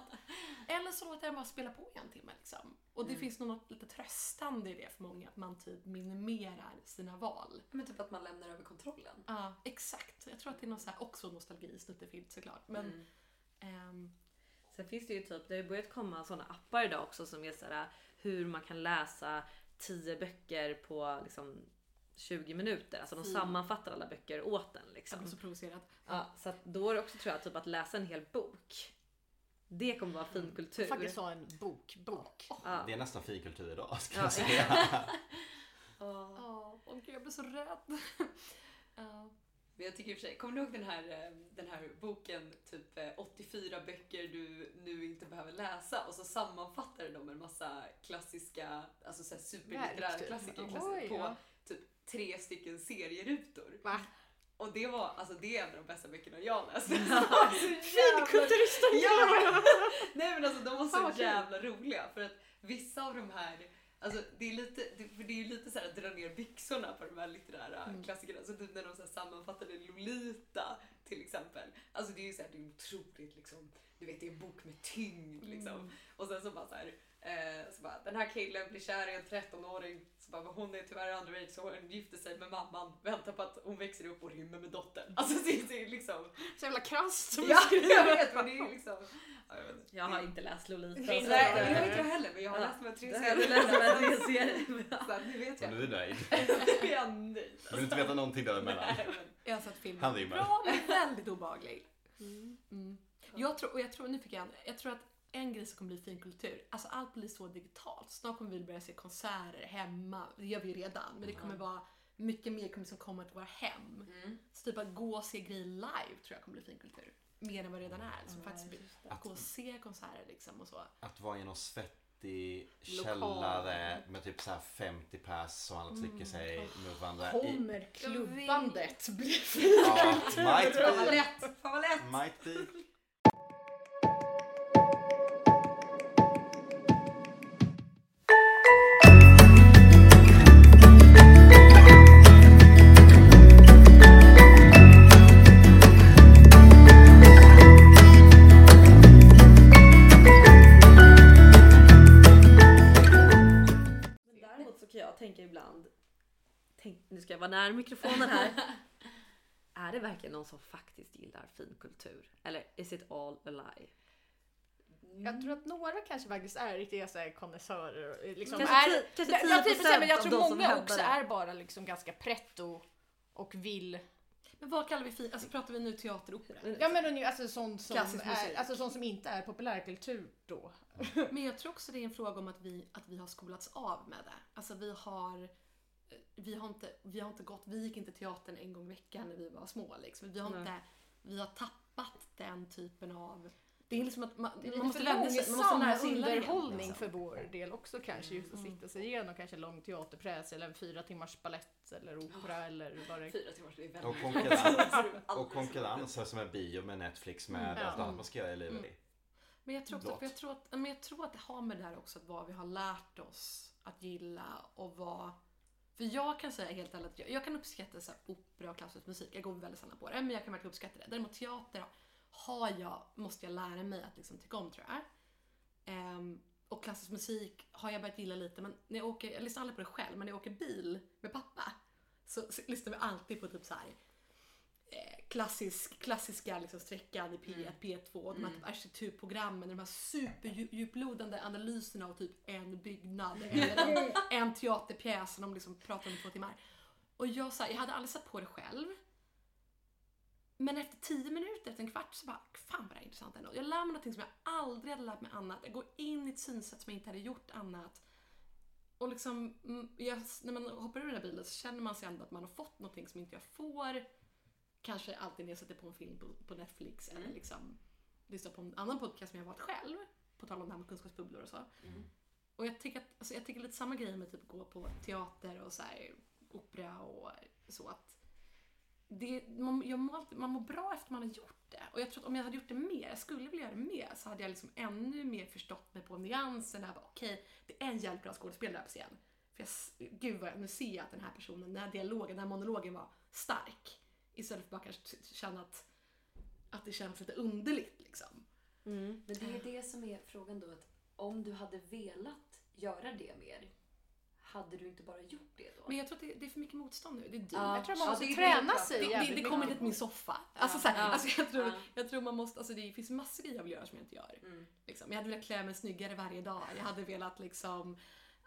Eller så låter jag den bara spela på i en timme. Liksom. Och det finns nog något lite tröstande i det för många, att man typ minimerar sina val. Men typ att man lämnar över kontrollen. Ja, exakt. Jag tror att det är någon så här också nostalgi, snuttefilt såklart. Men Mm. ehm, Sen finns det ju typ, det har ju börjat komma sådana appar idag också som är sådär hur man kan läsa 10 böcker på liksom 20 minuter. Alltså de Mm. sammanfattar alla böcker åt en jag liksom. blir så provocerad. Ja, så att då är det också tror jag typ att läsa en hel bok. Det kommer vara fin kultur. Faktiskt ha en bok, bok. Ja. Det är nästan finkultur idag ska Ja, jag säga. Ja. Ja, åh gud jag blir så rädd. Ja. Men jag tycker i och för sig, kommer du ihåg den här, eh, den här boken, typ eh, 84 böcker du nu inte behöver läsa och så sammanfattar de en massa klassiska, alltså superlitterära typ. klassiker, Oj, klassiker på ja. typ tre stycken serierutor. Va? Och det var, alltså det är en av de bästa böckerna jag läst. Finkulturisten! Ja! Nej men alltså de var Fan, så kul. jävla roliga för att vissa av de här Alltså det är lite, för det är ju lite så här att dra ner byxorna på de här litterära Mm. klassikerna. Så typ när de så här sammanfattade Lolita till exempel. Alltså det är ju så här, det är otroligt liksom, du vet det är en bok med tyngd liksom. Mm. Och sen så bara så här, eh, så bara, den här killen blir kär i en 13-åring. Så bara, hon är tyvärr underage så hon gifter sig med mamman. Väntar på att hon växer upp och rymmer med dottern. Alltså det, det är liksom. Så jävla krasst som Ja, jag vet men det är liksom. Ja, jag, vet inte. Jag har inte läst Lolita. Nej, det har inte jag heller men jag har Ja. läst här tre serierna. Så nu vet jag. nu är du nöjd. Nu är jag nöjd. Du vill inte veta någonting däremellan. Nej, men- Jag har sett filmen. Bra men väldigt obehaglig. Mm. Jag tror, och jag tror, nu fick jag en, jag tror att en grej som kommer bli finkultur, alltså allt blir så digitalt. Snart kommer vi börja se konserter hemma, det gör vi ju redan, men det kommer vara mycket mer kommer som kommer till våra hem. Mm. Så typ att gå och se grejer live tror jag kommer bli finkultur. Mer än vad det redan är. Som faktiskt blir, att gå och se konserter liksom och så. Att vara i någon svettig Lokal. källare med typ så här 50 pers som alla trycker sig mot varandra. I, Kommer klubbandet bli ja, might be. Fan vad lätt! Might be. Någon som faktiskt gillar finkultur? Eller is it all a lie? Jag tror att några kanske faktiskt är riktiga så här konnässörer. och Liksom Kanske är, kanske Ja, 10% men jag av tror de som många också är bara liksom ganska pretto och vill. Men vad kallar vi fin? Alltså pratar vi nu teater och opera? Ja men alltså sånt som, är, alltså sånt som inte är populärkultur då. Men jag tror också det är en fråga om att vi, att vi har skolats av med det. Alltså vi har, vi har inte, vi har inte gått, vi gick inte teatern en gång i veckan när vi var små liksom. Vi har Nej. inte, vi har tappat den typen av, det är liksom att man, Det är man måste vänja sig, man måste lära sig underhållning liksom. för vår del också kanske. Just att sitta sig igenom kanske lång teaterpjäs eller en fyra timmars ballett eller opera eller vad det Fyra timmar, det är väldigt Och konkurrens, och konkurrens här som är bio med Netflix med Mm. allt annat man ska göra i livet. Men jag tror, också, jag, tror att, men jag tror att det har med det här också att vad vi har lärt oss att gilla och vad... För jag kan säga helt ärligt att jag, jag kan uppskatta så här, opera och klassisk musik. Jag går väldigt sällan på det, men jag kan verkligen uppskatta det. Däremot teater har jag, måste jag lära mig att liksom tycka om tror jag. Ehm, och klassisk musik har jag börjat gilla lite, men när jag åker, jag lyssnar aldrig på det själv, men när jag åker bil med pappa så, så lyssnar vi alltid på typ så här eh, klassisk, klassiska liksom sträckan i P1, P2 och de här typ arkitekturprogrammen, de här superdjuplodande analyserna av typ en byggnad eller en, en teaterpjäs som de liksom pratar om i två timmar. Och jag, så här, jag hade aldrig satt på det själv. Men efter tio minuter, efter en kvart så bara, fan vad det är intressant ändå. Jag lär mig någonting som jag aldrig hade lärt mig annat. Jag går in i ett synsätt som jag inte hade gjort annat. Och liksom, mm, jag, när man hoppar ur den här bilen så känner man sig ändå att man har fått någonting som inte jag får. Kanske alltid när jag sätter på en film på, på Netflix eller liksom lyssnar på en annan podcast som jag valt själv. På tal om det här med kunskapsbubblor och så. Och jag tycker, att, alltså jag tycker lite samma grej med typ gå på teater och så här, opera och så. att det, man, mår alltid, man mår bra efter man har gjort det. Och jag tror att om jag hade gjort det mer, jag skulle vilja göra det mer, så hade jag liksom ännu mer förstått mig på nyanserna. Okej, det är en jävligt bra skådespelare på scen. För jag, gud vad jag, nu ser jag att den här personen, den här dialogen, den här monologen var stark. Istället för bara kanske känna att, att det känns lite underligt liksom. Mm. Men det är det som är frågan då att om du hade velat göra det mer, hade du inte bara gjort det då? Men jag tror att det, det är för mycket motstånd nu. Det är dyrt. Ja. Jag tror man Ja, måste det träna det. sig Det, det, det mycket. kommer inte till min soffa. Alltså, så här, Ja. alltså, jag, tror, Ja. jag tror man måste, alltså, det finns massor grejer jag vill göra som jag inte gör. Mm. Liksom. Jag hade velat klä mig snyggare varje dag. Jag hade velat liksom,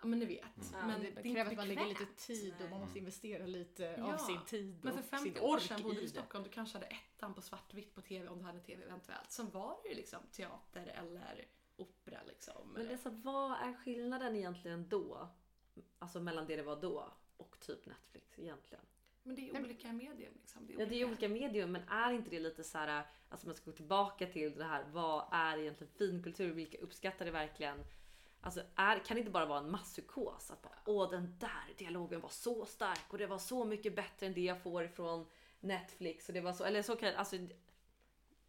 ja men ni vet. Ja. Men det det kräver att man lägger lite tid och man måste investera lite Ja. av sin tid Men för och 50 sin år ork sedan bodde du i. Stockholm, du kanske hade ettan på svartvitt på TV om du hade TV eventuellt. Sen var det ju liksom teater eller opera liksom. Men alltså, vad är skillnaden egentligen då? Alltså mellan det det var då och typ Netflix egentligen? Men det är Nej, olika medium liksom. Det är Ja, det är olika medium, men är inte det lite så här, alltså man ska gå tillbaka till det här, vad är egentligen finkultur? Vilka uppskattar det verkligen? Alltså är, kan det inte bara vara en masspsykos? Att bara, åh den där dialogen var så stark och det var så mycket bättre än det jag får ifrån Netflix och det var så, eller så kan alltså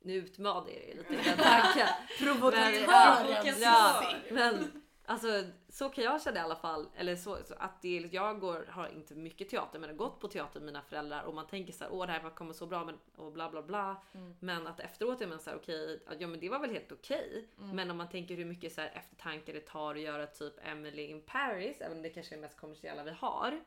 nu utmanar jag er lite den tanken. Provokatören ja, men alltså så kan jag känna i alla fall. Eller så, så att det, är- jag går, har inte mycket teater men har gått på teater med mina föräldrar och man tänker så här, åh det här kommer så bra men, och bla bla bla. Men att efteråt är man så här, okej, ja men det var väl helt okej. Men om man tänker hur mycket så här, eftertanke det tar att göra typ Emily in Paris, även om det kanske är det mest kommersiella vi har.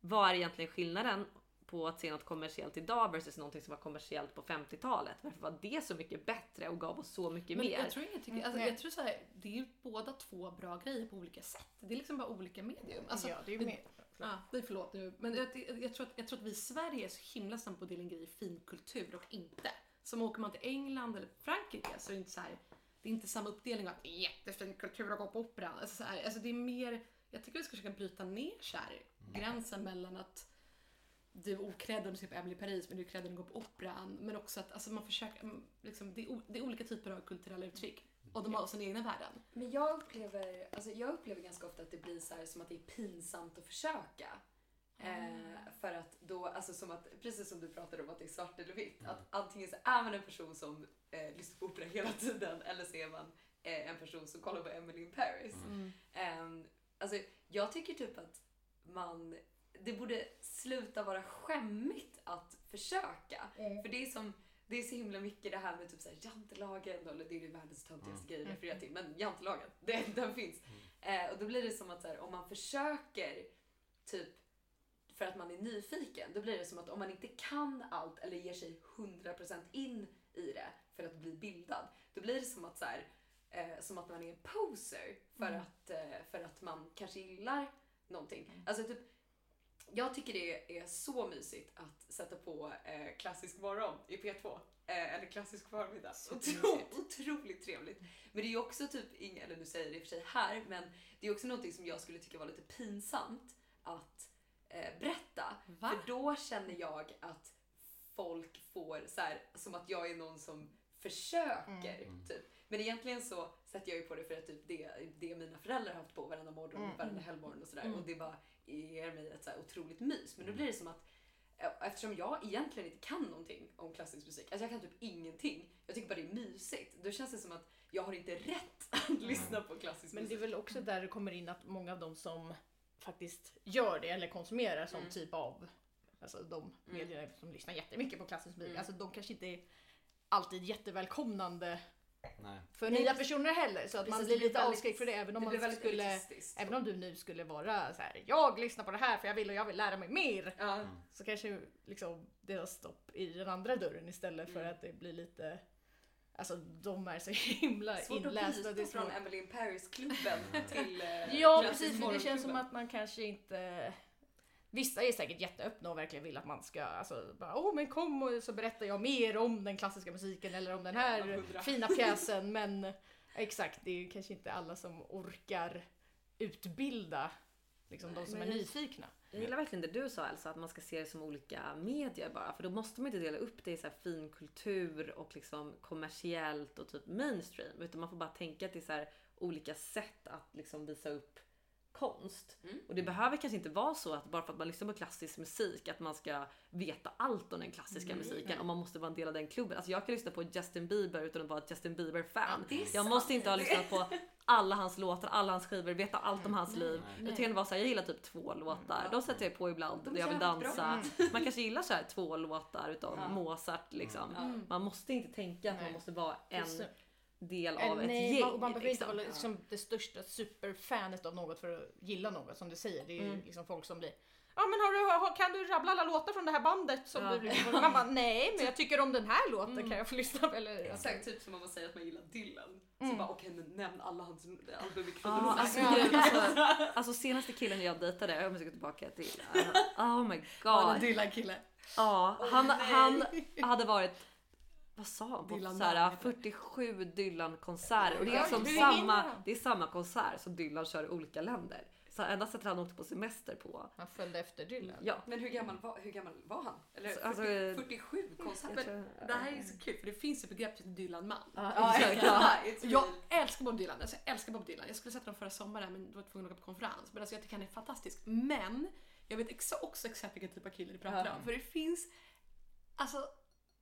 Vad är egentligen skillnaden på att se något kommersiellt idag versus någonting som var kommersiellt på 50-talet? Varför var det så mycket bättre och gav oss så mycket Men mer? jag tror, jag, tycker, alltså, Nej. jag tror så här, det är ju båda två bra grejer på olika sätt. Det är liksom bara olika medium. Alltså, ja, det är ju. Ja, det är förlåt nu. Men jag, jag, tror att, jag tror att vi i Sverige är så himla snabba på att dela in grejer i finkultur och inte. Som åker man till England eller Frankrike så är det inte så här, det är inte samma uppdelning av att det är jättefin kultur att gå på operan. Alltså, så här, alltså det är mer, jag tycker vi ska försöka bryta ner så här, gränsen mellan att du är okrädd om du ser på Emily i Paris men du är krädd om du går på operan. Men också att alltså, man försöker, mm, liksom, det, är, det är olika typer av kulturella uttryck. Och de har sin egna värden. Men jag upplever, alltså jag upplever ganska ofta att det blir så här som att det är pinsamt att försöka. Eh, för att då, alltså som att, precis som du pratade om att det är svart eller vitt, att antingen så är man en person som eh, lyssnar på opera hela tiden eller så är man eh, en person som kollar på Emily in Paris. Ehm, alltså jag tycker typ att man, det borde sluta vara skämmigt att försöka. För det är som, det är så himla mycket det här med typ såhär jantelagen, eller det är ju världens töntigaste grej att referera till, men jantelagen, det, den finns. Eh, och då blir det som att så här, om man försöker typ för att man är nyfiken, då blir det som att om man inte kan allt eller ger sig 100% in i det för att bli bildad, då blir det som att, så här, eh, som att man är en poser för, att, eh, för att man kanske gillar någonting. Alltså typ, jag tycker det är så mysigt att sätta på eh, klassisk morgon i P2. Eh, eller klassisk förmiddag. Otro, otroligt trevligt. Men det är ju också typ, inga, eller nu säger det i och för sig här, men det är också någonting som jag skulle tycka var lite pinsamt att eh, berätta. Va? För då känner jag att folk får så här, som att jag är någon som försöker. Typ. Men egentligen så sätter jag ju på det för att typ det, det mina föräldrar har haft på varenda morgon, Mm. varenda helgmorgon och sådär. Mm. Och det bara ger mig ett så otroligt mys. Men då blir det som att Eh, Eftersom jag egentligen inte kan någonting om klassisk musik, alltså jag kan typ ingenting. Jag tycker bara det är mysigt. Då känns det som att jag har inte rätt att lyssna på klassisk Men det är musik. väl också där det kommer in att många av de som faktiskt gör det eller konsumerar sån Mm. typ av, alltså de medierna som lyssnar jättemycket på klassisk musik, alltså de kanske inte är alltid jättevälkomnande Nej. för nya personer heller. Så att man Precis, blir det blir lite avskräckt för det även om det man skulle. Även om du nu skulle vara så här, jag lyssnar på det här för jag vill och jag vill lära mig mer. Ja. Så kanske liksom det har stopp i den andra dörren istället för Mm. att det blir lite Alltså de är så himla Svårt att inlästa. Det är byta från svårt. Emily in Paris-klubben till eh, Ja precis, för det känns som att man kanske inte Vissa är säkert jätteöppna och verkligen vill att man ska, alltså, bara, åh men kom och så berättar jag mer om den klassiska musiken eller om den här fina pjäsen. Men exakt, det är ju kanske inte alla som orkar utbilda liksom, de som är men jag- nyfikna. Jag gillar verkligen det du sa Elsa, att man ska se det som olika medier bara. För då måste man inte dela upp det i så här fin kultur och liksom kommersiellt och typ mainstream. Utan man får bara tänka att det är så här olika sätt att liksom visa upp konst. Mm. Och det behöver kanske inte vara så att bara för att man lyssnar på klassisk musik att man ska veta allt om den klassiska Mm, musiken och man måste vara en del av den klubben. Alltså jag kan lyssna på Justin Bieber utan att vara ett Justin Bieber-fan. är jag måste inte ha lyssnat på alla hans låtar, alla hans skivor, veta allt om hans liv. Nej. Kan vara så här, jag gillar typ två låtar. De sätter jag på ibland när jag vill dansa. Man kanske gillar så här två låtar utav Ja. Mozart liksom. Ja. Man måste inte tänka att man måste vara en. Del Eh, av ett Nej, gäng. man, man behöver inte liksom. vara liksom det största superfanet av något för att gilla något som du säger. Det är ju Mm. liksom folk som blir Ja men har du, har, kan du rabbla alla låtar från det här bandet som Ja. du på? Man bara nej men jag tycker om den här låten kan jag få lyssna på eller? Exakt, typ som om man säger att man gillar Dylan. Så Mm. bara okej men nämn alla hans album i Ja, kronologisk alltså, Ja. alltså, alltså senaste killen jag dejtade, jag måste gå tillbaka till. uh, oh my Ja, en god. Dylan-kille. Ja, han, han hade varit vad sa han? Dylan så här, Mann heter 47 Dylan-konserter. Och det är, hinner samma, det är samma konsert som Dylan kör i olika länder. Så enda sättet han åkte på semester på. Han följde efter Dylan. Ja. Men hur gammal var, hur gammal var han? Eller Så, alltså, 40, 47 konserter? Det här är så kul för det finns ett begrepp som Dylan-man. Ja, exakt, ja. Jag älskar Bob Dylan. Alltså jag älskar Bob Dylan. Jag skulle sett honom förra sommaren men var tvungen att åka på konferens. Men alltså jag tycker han är fantastisk. Men jag vet också exakt vilken typ av kille du pratar om. För det finns, alltså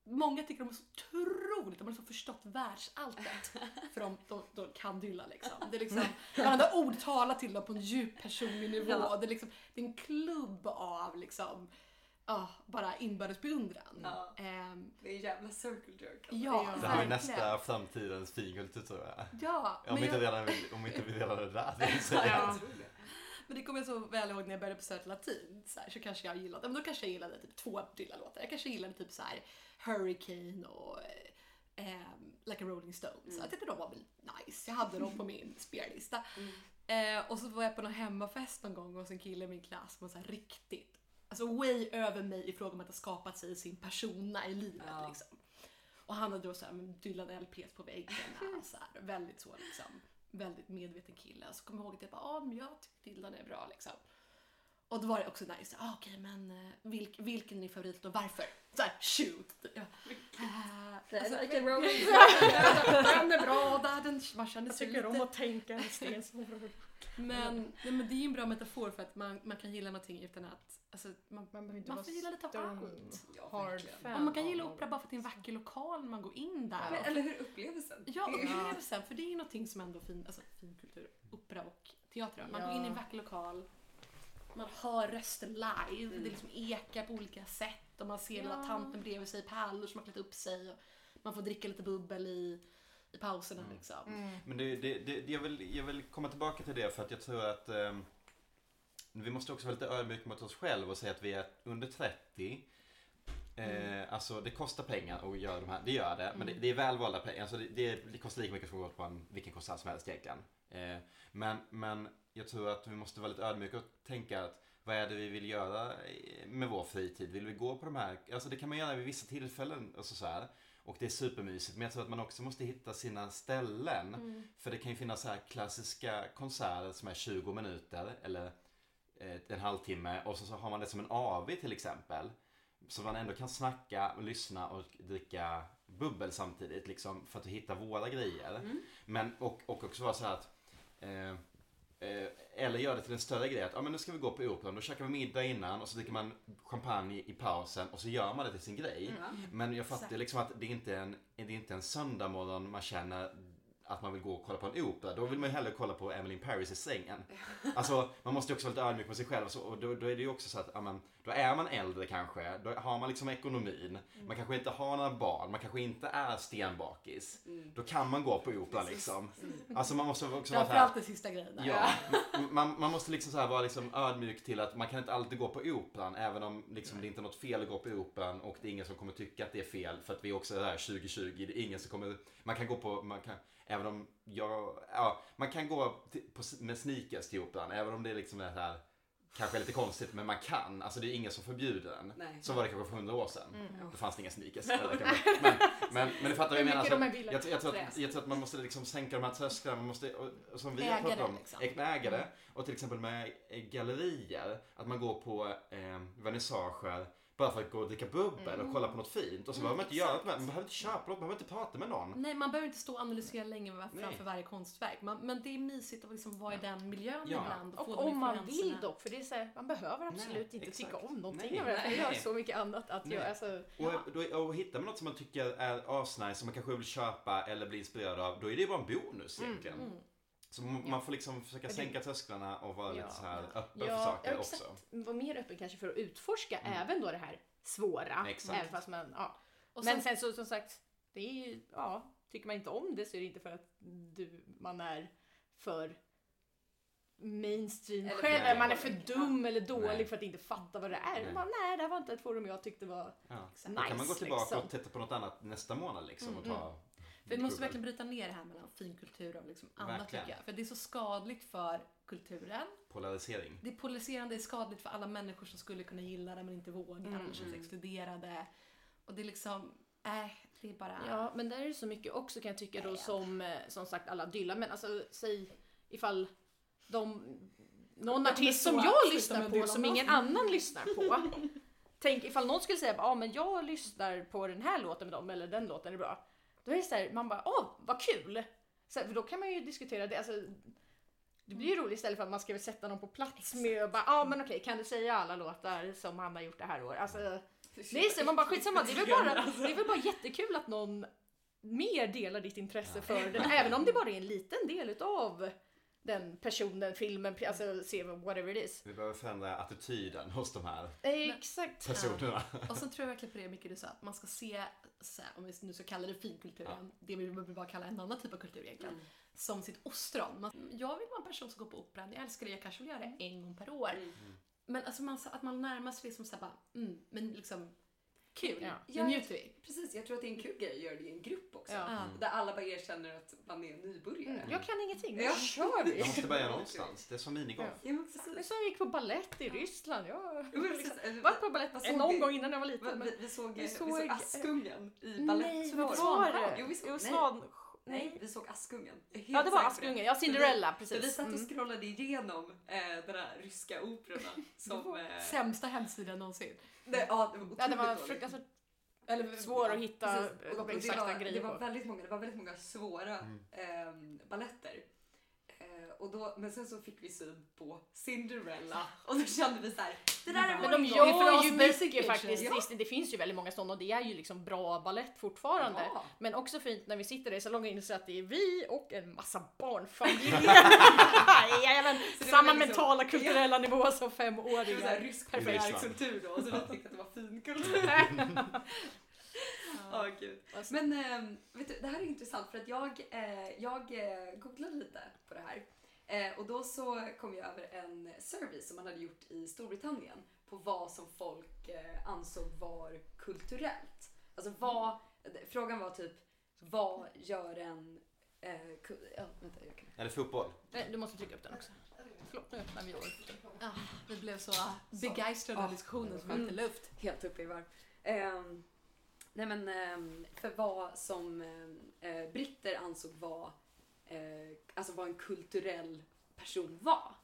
Många tycker de är så otroligt, de har liksom förstått världsalltet. För de, de, de kan Dylan liksom. Det är liksom, varenda ord talar till dem på en djup personlig nivå. Ja. Det, är liksom, det är en klubb av liksom, ja, bara inbördes beundran. Ja. Ehm, Det är en jävla circle jerk. Ja, Det här är nästa framtidens finkultur tror jag. ja, Om men inte, jag- redan, om inte vi redan är där. det vill säga. Ja. Jag tror det. Men det kommer jag så väl ihåg när jag började på Söt Latin. Så, här, så kanske jag gillade, men då kanske jag gillade typ två Dylan-låtar. Jag kanske gillade typ så här Hurricane och eh, Like a Rolling Stone. Så jag tyckte de var nice. Jag hade dem på min spellista. Eh, och så var jag på någon hemmafest någon gång hos en kille i min klass som var så här riktigt, alltså way över mig i fråga om att ha skapat sig sin persona i livet Ja. liksom. Och han hade då så här, men Dylan LPs på väggen. så här, väldigt så liksom, väldigt medveten kille. Så kommer jag ihåg att jag bara, ja men jag tycker Dylan är bra liksom. Och då var det också nice, ah, okej men eh, vilk, vilken är din favorit och varför? Såhär, shoot! Ja. Alltså, Like a rolling den är bra, där den, man känner Jag sig tycker lite om att tänka en sten som men, nej, men det är ju en bra metafor för att man, man kan gilla någonting utan att... Alltså, man, Man behöver inte man vara får gilla lite av allt. Ja. Och man kan gilla opera bara för att det är en vacker lokal när man går in där. Men, eller hur upplevelsen? Ja, upplevelsen. För det är ju någonting som ändå är fin, alltså, fin kultur. Opera och teater. Man går in i en vacker lokal, man hör röster live, det liksom ekar på olika sätt och man ser lilla Ja. tanten bredvid sig i pärlor som har klätt upp sig. Och man får dricka lite bubbel i, i pauserna Mm. liksom. Mm. Men det, det, det, jag, vill, jag vill komma tillbaka till det för att jag tror att ehm, vi måste också vara lite ödmjuka mot oss själva och säga att vi är under 30. Eh, Alltså det kostar pengar att göra de här, det gör det. Men det, det är välvalda pengar. Alltså det, det, det kostar lika mycket som att gå på en, vilken konsert som helst egentligen. Eh, men, men jag tror att vi måste vara lite ödmjuka och tänka att vad är det vi vill göra eh, med vår fritid? Vill vi gå på de här, alltså det kan man göra vid vissa tillfällen och så, så här. Och det är supermysigt. Men jag tror att man också måste hitta sina ställen. Mm. För det kan ju finnas så här klassiska konserter som är 20 minuter eller eh, en halvtimme och så, så har man det som en AV till exempel. Så man ändå kan snacka och lyssna och dricka bubbel samtidigt liksom för att hitta våra grejer. Mm. Men och, och också vara så här att eh, eller gör det till en större grej att ja, men nu ska vi gå på operan, då käkar vi middag innan och så dricker man champagne i pausen och så gör man det till sin grej. Men jag fattar liksom att det är inte är en, det är inte en söndag morgon man känner att man vill gå och kolla på en opera. Då vill man ju hellre kolla på Emily in Paris i sängen. Alltså man måste ju också vara lite ödmjuk med sig själv så, och då, då är det ju också så att ja, men, då är man äldre kanske, då har man liksom ekonomin. Man kanske inte har några barn, man kanske inte är stenbakis. Då kan man gå på opera liksom. Alltså man måste också vara här, Framförallt den sista grejen. Ja, man, man måste liksom så här vara liksom ödmjuk till att man kan inte alltid gå på operan även om liksom det inte är något fel att gå på operan och det är ingen som kommer tycka att det är fel för att vi också är där 2020. Det är ingen som kommer, man kan gå på, man kan, även om jag, ja, man kan gå på, med sneakers till operan även om det liksom är så här Kanske lite konstigt men man kan, alltså det är ingen som förbjuder den. Nej. Så var det kanske för hundra år sedan. Då fanns det inga sneakers. Eller men, men, men det fattar vad jag menar. Alltså, är jag, jag, tror att, jag tror att man måste liksom sänka de här trösklarna. Man måste, och, och som vi har pratat det, om, liksom. äg- äga det. Och till exempel med gallerier. Att man går på eh, vernissager bara för att gå och dricka bubbel och kolla på något fint. Och så behöver man inte göra något Man behöver inte köpa något, man behöver inte prata med någon. Nej, man behöver inte stå och analysera länge var- Nej. framför varje konstverk. Man, men det är mysigt att liksom vara i den miljön Ja. ibland. Och de om man vill dock, för det är så här, man behöver absolut Nej, inte exakt. tycka om någonting Nej. av det. Nej. jag har så mycket annat att Nej. göra. Alltså, Och, då, och hittar man något som man tycker är asnice, som man kanske vill köpa eller bli inspirerad av, då är det ju bara en bonus egentligen. Mm. Så man man får liksom försöka sänka trösklarna och vara Ja. lite så här öppen Ja, för saker ja, också. Vara mer öppen kanske för att utforska även då det här svåra. Exakt. Även fast man, ja. Och Men sen, sen så som sagt, det är ju, ja, tycker man inte om det så är det inte för att du, man är för mainstream Eller själv, eller man är för dum eller dålig Nej. för att inte fatta vad det är. Nej. Man, nej, det här var inte ett forum jag tyckte var Ja. Exakt. Då kan man gå Nice, tillbaka liksom. och titta på något annat nästa månad liksom och ta vi måste verkligen bryta ner det här mellan finkultur och liksom annat Verkligen. tycker jag. För det är så skadligt för kulturen. polarisering. Det är polariserande, det är skadligt för alla människor som skulle kunna gilla det men inte vågar. Mm, känns exkluderade. Och det är liksom, äh, det är bara... Ja, men där är det så mycket också kan jag tycka då som, eh, som sagt alla Dylan, men alltså säg ifall de, någon artist som jag lyssnar på som ingen annan lyssnar på. Tänk ifall någon skulle säga ja men jag lyssnar på den här låten med dem eller den låten är bra. Då är det så här, man bara åh vad kul! Så, här, för då kan man ju diskutera det. Alltså, det blir ju roligt istället för att man ska väl sätta någon på plats med och bara ja men okej kan du säga alla låtar som han har gjort det här år? Alltså, det är så, man bara skitsamma, det är väl bara, det är väl bara jättekul att någon mer delar ditt intresse för den, även om det bara är en liten del utav den personen, filmen, alltså se whatever it is. Vi behöver förändra attityden hos de här Exakt. personerna. Och sen tror jag verkligen på det mycket du sa, att man ska se, så här, om vi nu ska kalla det finkulturen, det vi vill bara kalla en annan typ av kultur egentligen, Mm. som sitt ostron. Man, jag vill vara en person som går på operan, jag älskar det, jag kanske vill göra det en gång per år. Mm. Men alltså man, att man närmar sig det som såhär bara, mm, men liksom kul, Ja. Ja, njuter vi. Precis, jag tror att det är en kul grej att göra det i en grupp också. Ja. Ja. Där alla bara erkänner att man är nybörjare. Jag kan ingenting, Ja. kör vi! De måste börja någonstans. Det är som minigolf. Ja, Men precis. som gick på ballett i Ryssland. Jag men liksom, precis. varit på ballett såg någon vi? gång innan jag var liten. Vi, vi, såg, vi vi såg- såg Askungen i Nej, balett. vad var var det? det? Jo, vi såg, nej. Nej, Nej. vi såg Askungen. Jag Ja, det var Askungen. Ja, Cinderella, För vi precis. satt och Mm. scrollade igenom eh, den här ryska operorna som... Eh, Sämsta hemsidan någonsin. Det, ja, det var Ja, det var fruktansvärt Eller, svår att hitta Precis. Och det, exakta var, grejer det var väldigt många, det var väldigt många svåra Mm. ehm, balletter. Och då, men sen så fick vi syn på Cinderella och då kände vi så här, det där är Men de för gör oss ju mycket bitches. faktiskt. Ja. Det finns ju väldigt många sådana och det är ju liksom bra ballett fortfarande. Ja. Men också fint när vi sitter där i salongen och inser att det är vi och en massa barnfamiljer. Jajamän, samma liksom- mentala kulturella nivå som Det var så här femåringar. rysk populärkultur då, och så vi tyckte att det var fin kultur. Ja, gud. Alltså- Men ehm, vet du, det här är intressant för att jag, eh, jag eh, googlade lite på det här. Eh, och då så kom jag över en survey som man hade gjort i Storbritannien på vad som folk eh, ansåg var kulturellt. Alltså vad, frågan var typ, vad gör en... Eh, ku- ja, vänta, jag kan... Eller fotboll. Nej, Du måste trycka upp den också. Förlåt, nu öppnar vi år. ah, vi blev så begeistrade av Ah. diskussionen som Mm. inte luft. helt uppe i varv. Ehm, nej men ehm, för vad som ehm, eh, britter ansåg var, eh, alltså vad en kulturell person var.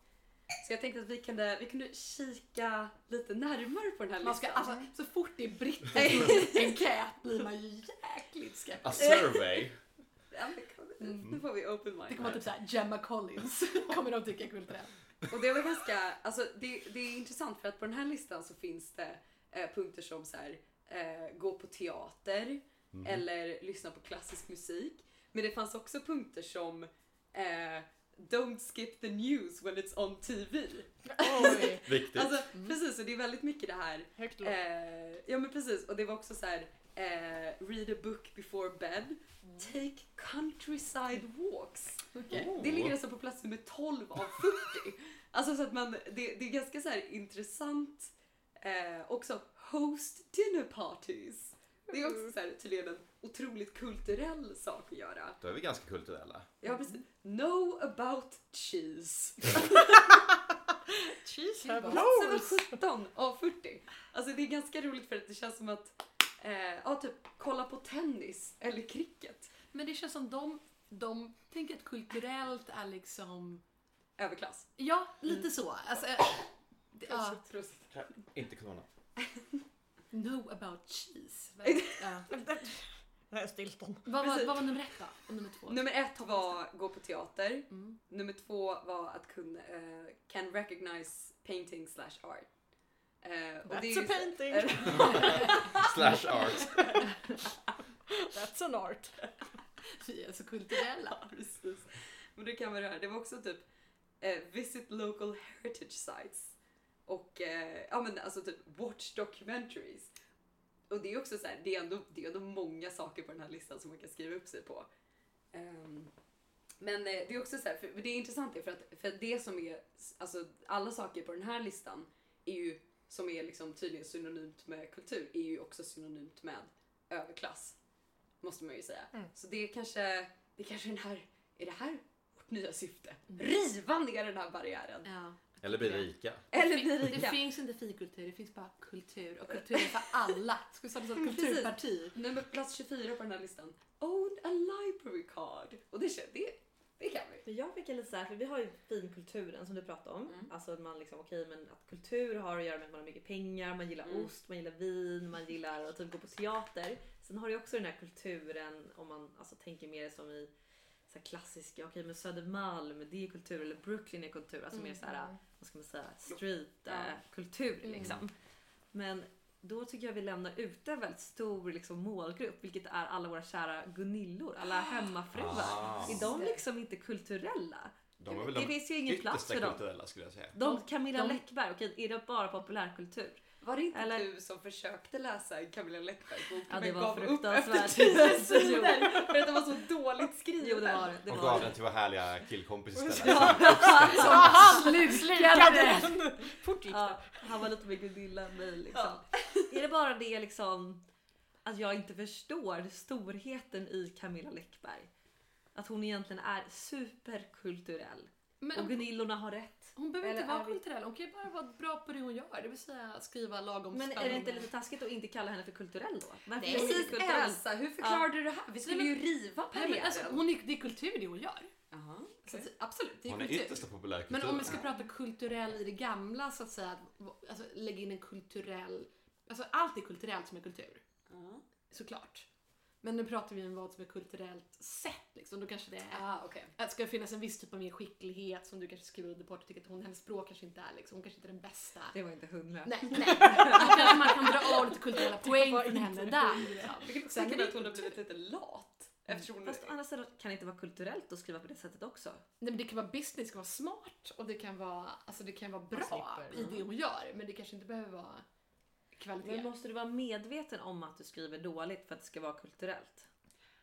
Så jag tänkte att vi kunde, vi kunde kika lite närmare på den här Man ska, listan. alltså, så fort det är britter enkät blir man ju jäkligt A skeptisk. survey. Men kan vi- Nu får vi open Det mind. kommer vara typ såhär Gemma Collins. kommer de tycka är kulturell. Och det var ganska, alltså det, det är intressant för att på den här listan så finns det eh, punkter som så här, eh, gå på teater eller lyssna på klassisk musik. Men det fanns också punkter som eh, Don't skip the news when it's on TV. Oj, Viktigt. Alltså precis, och det är väldigt mycket det här högt. Eh, ja men precis, och det var också så här. Eh, read a book before bed. Take countryside walks. Okej. Det ligger alltså på plats nummer 12 av 40. alltså så att man, det, det är ganska så här intressant. Eh, också host dinner parties. Det är också så här, tydligen en otroligt kulturell sak att göra. Då är vi ganska kulturella. Ja precis. Know about cheese. Cheese vad Plats holes. nummer 17 av 40. Alltså det är ganska roligt för att det känns som att, eh, ja typ kolla på tennis eller cricket. Men det känns som de, de tänker att kulturellt är liksom, Överklass. ja lite så. Alltså, eh, det- ja. Inte corona. know about cheese. Ja. Det här är Stilton. Vad, var, Precis. vad var nummer ett då? Och nummer två? Nummer ett var gå på teater. Mm. Nummer två var att kunna eh, can recognize painting slash art. Eh, och det är That's ju a så- painting. Slash art. That's an art. Vi är så kulturella. Precis. Men det kan vara det här. Det var också typ eh, visit local heritage sites. Och eh, ja men alltså typ watch documentaries. Och det är också så här, det är ändå, det är ändå många saker på den här listan som man kan skriva upp sig på. Ehm, men eh, det är också så här, för, det är intressant det, för att för det som är, alltså alla saker på den här listan är ju, som är liksom tydligen synonymt med kultur, är ju också synonymt med överklass. Måste man ju säga. Mm. Så det är kanske, det är kanske den här, är det här vårt nya syfte? Riva ner den här barriären. Ja. Eller bli rika. Eller det, bli det rika. finns inte finkultur, det finns bara kultur. Och kultur är för alla. Ska vi starta ett kulturparti? Nummer plats 24 på den här listan. Own a library card. Och det, det, det kan vi. Men jag fick lite så här, för vi har ju finkulturen som du pratade om. Mm. Alltså att man liksom, okej men att kultur har att göra med att man har mycket pengar, man gillar Mm. ost, man gillar vin, man gillar att typ gå på teater. Sen har du ju också den här kulturen om man alltså tänker mer som i så klassiska, okej men Södermalm det är kultur eller Brooklyn är kultur. Alltså mer så här, vad ska man säga, street Ja. eh, kultur Mm. liksom. Men då tycker jag vi lämnar ute en väldigt stor liksom, målgrupp, vilket är alla våra kära Gunillor, alla hemmafruar. Ah. Är de liksom inte kulturella? De är väl det de finns ju ingen plats för dem. kulturella skulle jag säga. De, De- Camilla de- Läckberg, okej är det bara populärkultur? Var det inte Eller- du som försökte läsa en Camilla Läckberg-bok Ja, men gav upp efter tio sidor för att den var så dåligt skriven? Jo det var det. det, Och var gav det. den till vår härliga killkompis istället. Ja, Som han slukade! Fort gick ja, han var lite mer Gunilla än mig liksom. Är det bara det liksom att jag inte förstår storheten i Camilla Läckberg? Att hon egentligen är superkulturell. Men Och Gunillorna har rätt. Hon behöver inte Eller vara är vi- kulturell, hon kan ju bara vara bra på det hon gör. Det vill säga skriva lagom Men är det inte lite taskigt att inte kalla henne för kulturell då? Varför Nej, inte Precis kulturell? Elsa, hur förklarar du det här? Vi skulle Nej, ju riva men alltså, hon är, det är kultur det hon gör. Jaha, Så okej. att, absolut, det är Hon är kultur. yttersta populärkultur. Men om vi ska prata kulturell i det gamla så att säga, att- alltså lägga in en kulturell, alltså allt är kulturellt som är kultur. Ja. Såklart. Men nu pratar vi om vad som är kulturellt sett liksom. Då kanske det är Ah, okej. att det ska finnas en viss typ av mer skicklighet som du kanske skriver under på att du tycker att hon, hennes språk kanske inte är liksom, hon kanske inte är den bästa. Det var inte hundra. Nej, nej. Kanske man kan dra av lite kulturella poäng från henne där. Liksom. Det att hon har blivit lite lat. Eftersom hon... Fast å andra sidan kan det inte vara kulturellt att skriva på det sättet också. Nej, men det kan vara business, det kan vara smart och det kan vara, alltså det kan vara bra i det hon gör. Men det kanske inte behöver vara kvalitet. Men måste du vara medveten om att du skriver dåligt för att det ska vara kulturellt?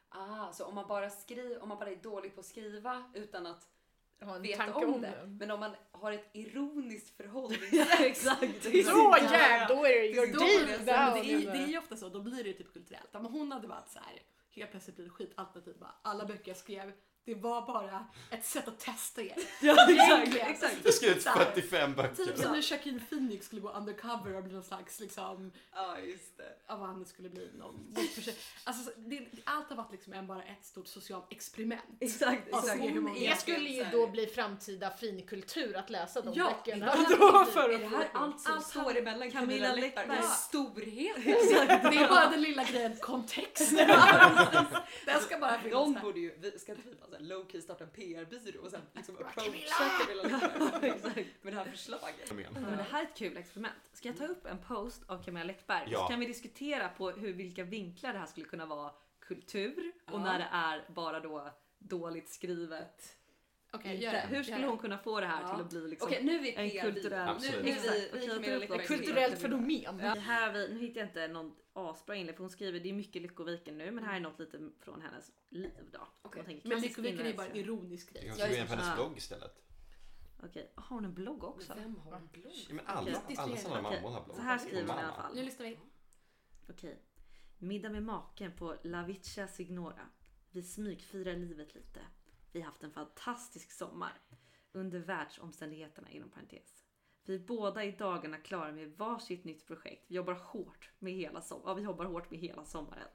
Ah, så om man bara skriver, om man bara är dålig på att skriva utan att Ha en veta tanke om det. Men om man har ett ironiskt förhållningssätt. Ja, exakt. till då är det Då är det Men down det, är, det ju ofta så, då blir det ju typ kulturellt. Om hon hade varit så här helt plötsligt blir det skitalternativ. Bara, alla böcker jag skrev, Det var bara ett sätt att testa er. Ja, exakt. Det skrivit Så här. 45 böcker. Typ som när Joaquin Phoenix skulle gå undercover och bli någon slags liksom, Ja, just det. av vad han skulle bli någon Alltså så- det, allt har varit liksom en, bara ett stort socialt experiment. Exakt, exakt. Det skulle ju då bli framtida finkultur att läsa de Ja, böckerna. ja, Då för Är att det här allt som Allt står emellan Camilla Camilla Läckberg? Läckberg. Ja. Storhet. Det är bara den lilla grejen kontext. Den ska bara finnas där. borde ju, vi ska inte vi bara low key starta en PR-byrå och sen liksom approacha Camilla! Camilla Läckberg med det här förslaget. Men det här är ett kul experiment. Ska jag ta upp en post av Camilla Läckberg Ja. så kan vi diskutera på hur, vilka vinklar det här skulle kunna vara kultur och Ja. när det är bara då dåligt skrivet. Okej, gör det. Hur skulle hon kunna få det här Ja. till att bli liksom Okej, nu är vi en kulturell... Nu, Absolut. nu är Exakt. vi, vi Okej, jag Camilla tar upp Läckberg. det. Kulturellt fenomen. Det här vi, nu hittar jag inte någon asbra inlägg för hon skriver, det är mycket Lyckoviken nu men här är något lite från hennes liv då. Okej. Hon tänker Men klassisk Lyckoviken är bara en inläsning. ironisk Du grej. kan Ja, gå in på hennes blogg istället. Okej, har hon en blogg också? Vem har en blogg? Ja, men alla, Okej. alla sådana Okej, mammor har blogg. så här skriver hon i alla fall. Nu lyssnar vi. Okej. Middag med maken på La Vicia Signora. Vi smygfirar livet lite. Vi har haft en fantastisk sommar. Under världsomständigheterna inom parentes. Vi är båda i dagarna klara med varsitt nytt projekt. Vi jobbar hårt med hela, som- ja, vi jobbar hårt med hela sommaren.